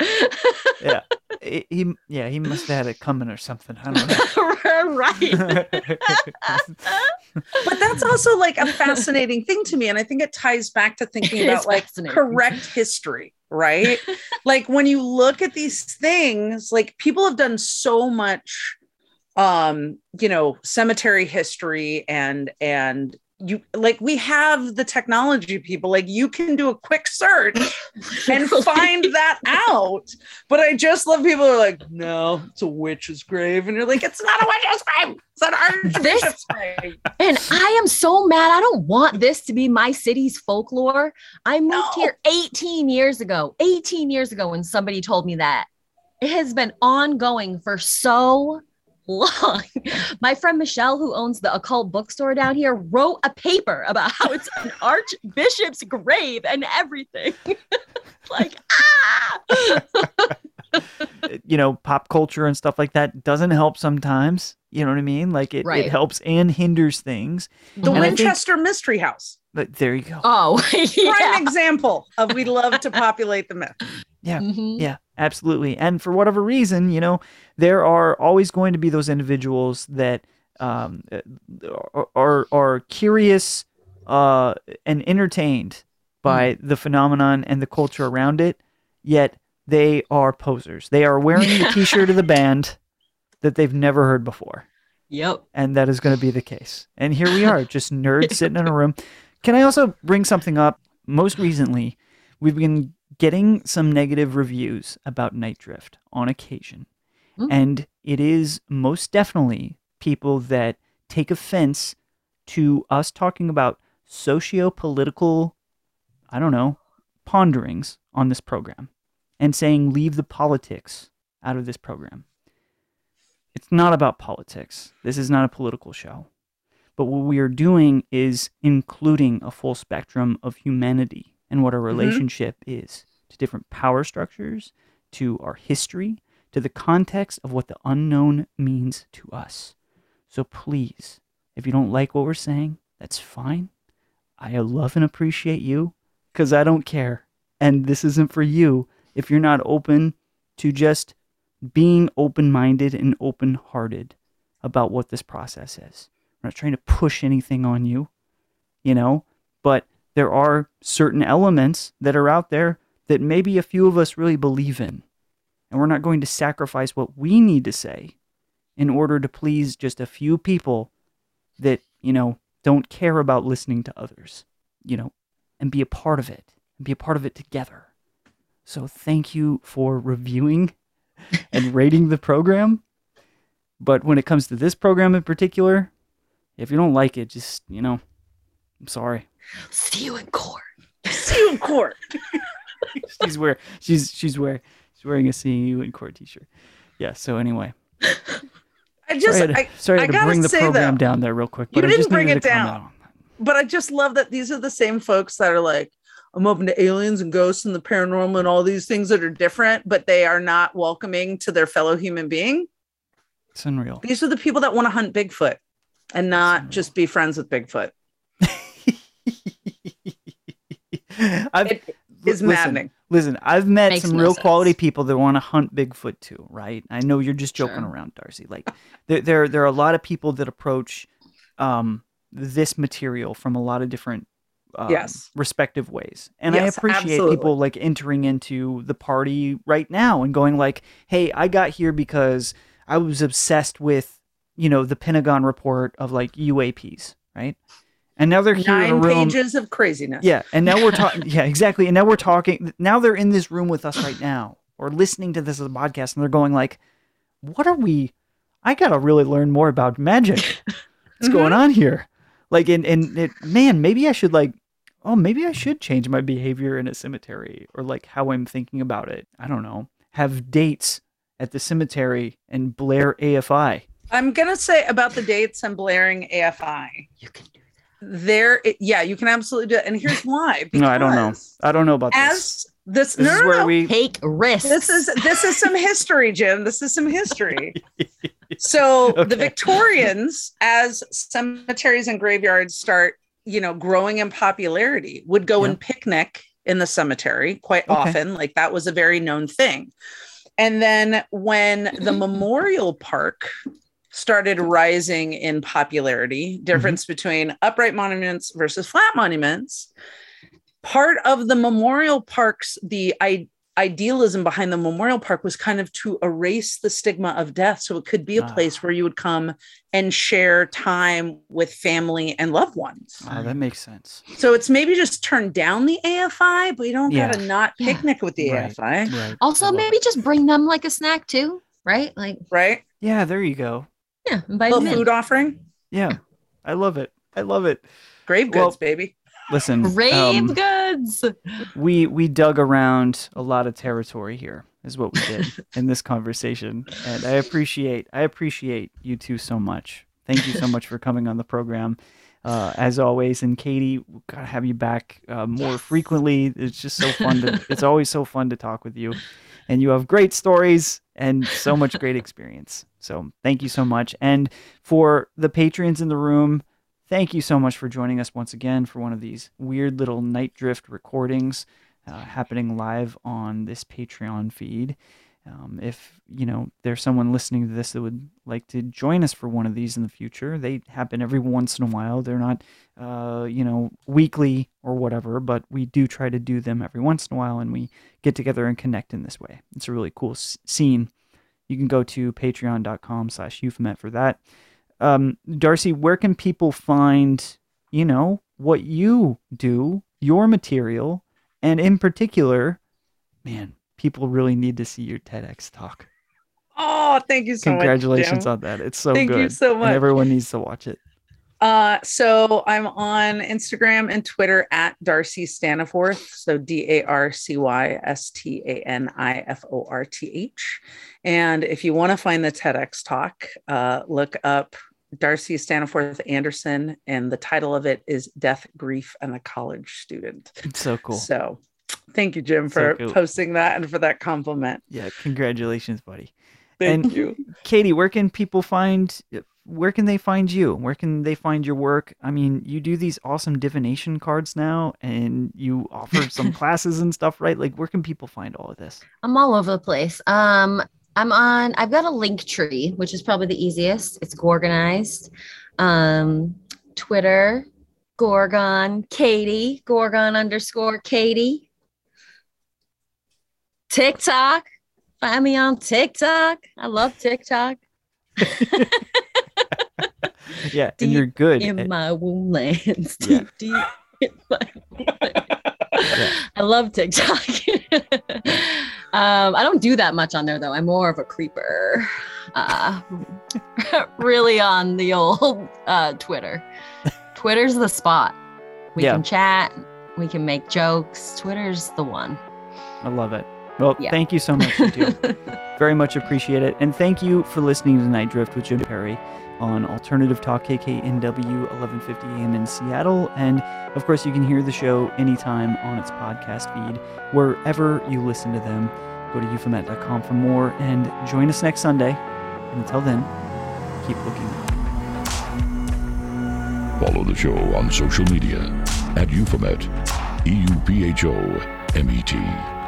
yeah. He yeah, he must have had it coming or something. I don't know. right. but that's also like a fascinating thing to me. And I think it ties back to thinking about like correct history right? like when you look at these things, like people have done so much um, you know, cemetery history and and you like we have the technology people. Like you can do a quick search and find that out. But i just love people who are like no it's a witch's grave. And you're like it's not a witch's grave. It's an archbishop's grave. And i am so mad. I don't want this to be my city's folklore. I moved no. here 18 years ago 18 years ago when somebody told me that. It has been ongoing for so long. My friend Michelle, who owns the occult bookstore down here, wrote a paper about how it's an archbishop's grave and everything. like, ah! you know, pop culture and stuff like that doesn't help sometimes. You know what I mean? Like it, right. it helps and hinders things. The and Winchester think, Mystery House. But there you go. Oh, yeah. prime example of we love to populate the myth. Yeah, mm-hmm. yeah, absolutely. And for whatever reason, you know, there are always going to be those individuals that um, are are curious uh, and entertained by mm. the phenomenon and the culture around it, yet they are posers. They are wearing the T-shirt of the band that they've never heard before. Yep. And that is going to be the case. And here we are, just nerds sitting in a room. Can I also bring something up? Most recently, we've been getting some negative reviews about Nite Drift on occasion. Mm. And it is most definitely people that take offense to us talking about socio political, I don't know, ponderings on this program and saying leave the politics out of this program. It's not about politics. This is not a political show. But what we are doing is including a full spectrum of humanity and what our mm-hmm. relationship is to different power structures, to our history, to the context of what the unknown means to us. So please, if you don't like what we're saying, that's fine. I love and appreciate you because I don't care. And this isn't for you if you're not open to just being open minded and open hearted about what this process is. We're not trying to push anything on you, you know, but there are certain elements that are out there that maybe a few of us really believe in. And we're not going to sacrifice what we need to say in order to please just a few people that, you know, don't care about listening to others, you know, and be a part of it and be a part of it together. So thank you for reviewing and rating the program. But when it comes to this program in particular, if you don't like it, just, you know, I'm sorry. See you in court. See you in court. she's wear she's she's wear she's wearing a seeing you in court t-shirt. Yeah, so anyway. I just, sorry to, I, sorry I to gotta bring the say, program though, down there real quick. you But I didn't just bring it down. but I just love that these are the same folks that are like, I'm open to aliens and ghosts and the paranormal and all these things that are different, but they are not welcoming to their fellow human being. It's unreal. These are the people that want to hunt Bigfoot and not just be friends with Bigfoot. I've, It li- is listen, maddening. Listen, I've met Makes some no real quality people that want to hunt Bigfoot too, right? I know you're just joking Sure. around, Darcy. Like there, there, there are a lot of people that approach um, this material from a lot of different um, Yes. respective ways, and I appreciate absolutely. people like entering into the party right now and going like, "Hey, I got here because I was obsessed with, you know, the Pentagon report of like UAPs, right?" And now they're here in a Nine room. pages of craziness. Yeah, and now we're talking. yeah, exactly. And now we're talking. Now they're in this room with us right now, or listening to this as a podcast, and they're going like, "What are we? I gotta really learn more about magic. What's Mhm. going on here? Like, and and it, man, maybe I should like, oh, maybe I should change my behavior in a cemetery, or like how I'm thinking about it. I don't know. Have dates at the cemetery and blare AFI. I'm gonna say about the dates and blaring AFI. You can do There, it, yeah, you can absolutely do it, and here's why. No, I don't know. I don't know about this. As this, This no, is no, where no. we. Take risks. this is this is some history jim this is some history so Okay. the victorians as cemeteries and graveyards start you know growing in popularity would go Yeah. and picnic in the cemetery quite Okay. often like that was a very known thing and then when the memorial park started rising in popularity difference between upright monuments versus flat monuments part of the memorial parks the I, idealism behind the memorial park was kind of to erase the stigma of death so it could be a Ah. place where you would come and share time with family and loved ones Oh, that makes sense. so it's maybe just turn down the afi but you don't Yeah. gotta not Yeah. picnic with the Right. afi Right. Also, maybe it. just bring them like a snack too, right? Like, right Yeah, there you go. Yeah, little food offering Yeah, I love it. I love it. grave Well, goods baby Listen, Grave um, goods. we we dug around a lot of territory here, is what we did in this conversation, and I appreciate I appreciate you two so much. Thank you so much for coming on the program, uh, as always. And Katie, we gotta have you back uh, more frequently. It's just so fun to. it's always so fun to talk with you, and you have great stories and so much great experience. So thank you so much. And for the patrons in the room, thank you so much for joining us once again for one of these weird little nite drift recordings uh, happening live on this Patreon feed. Um, if you know there's someone listening to this that would like to join us for one of these in the future, they happen every once in a while. They're not, uh, you know, weekly or whatever, but we do try to do them every once in a while, and we get together and connect in this way. It's a really cool s- scene. You can go to patreon.com slash euphomet for that. Um, Darcy, where can people find, you know, what you do, your material, and in particular, man, people really need to see your TEDx talk. Oh, thank you so much. Congratulations much. on that. It's so Thank good. you so And much. everyone needs to watch it. Uh, so I'm on Instagram and Twitter at Darcy Staniforth. So D A R C Y S T A N I F O R T H. And if you want to find the TEDx talk, uh, look up Darcy Staniforth Anderson, and the title of it is Death, Grief, and a College Student. It's so cool. So thank you, Jim, So for cool. posting that and for that compliment. yeah, congratulations, buddy. Thank And- you. Katie, where can people find where can they find you? Where can they find your work? I mean, you do these awesome divination cards now and you offer some classes and stuff, right? Like where can people find all of this? I'm all over the place. Um, I'm on. I've got a link tree, which is probably the easiest. It's organized. Um, Twitter, Gorgon Katie, Gorgon underscore Katie. TikTok, find me on TikTok. I love TikTok. Yeah, and you're good. In at- my womb lands, Yeah. deep, deep in my womb lands. I love TikTok. um, I don't do that much on there though. I'm more of a creeper. Uh, really on the old uh, Twitter. Twitter's the spot. We Yeah. can chat. We can make jokes. Twitter's the one. I love it. Well, Yeah. thank you so much, Very much appreciate it. And thank you for listening to Nite Drift with Jim Perry on Alternative Talk KKNW 1150 AM in Seattle. And of course, you can hear the show anytime on its podcast feed, wherever you listen to them. Go to euphomet.com for more and join us next Sunday. And until then, keep looking. Follow the show on social media at Euphomet, E U P H O M E T.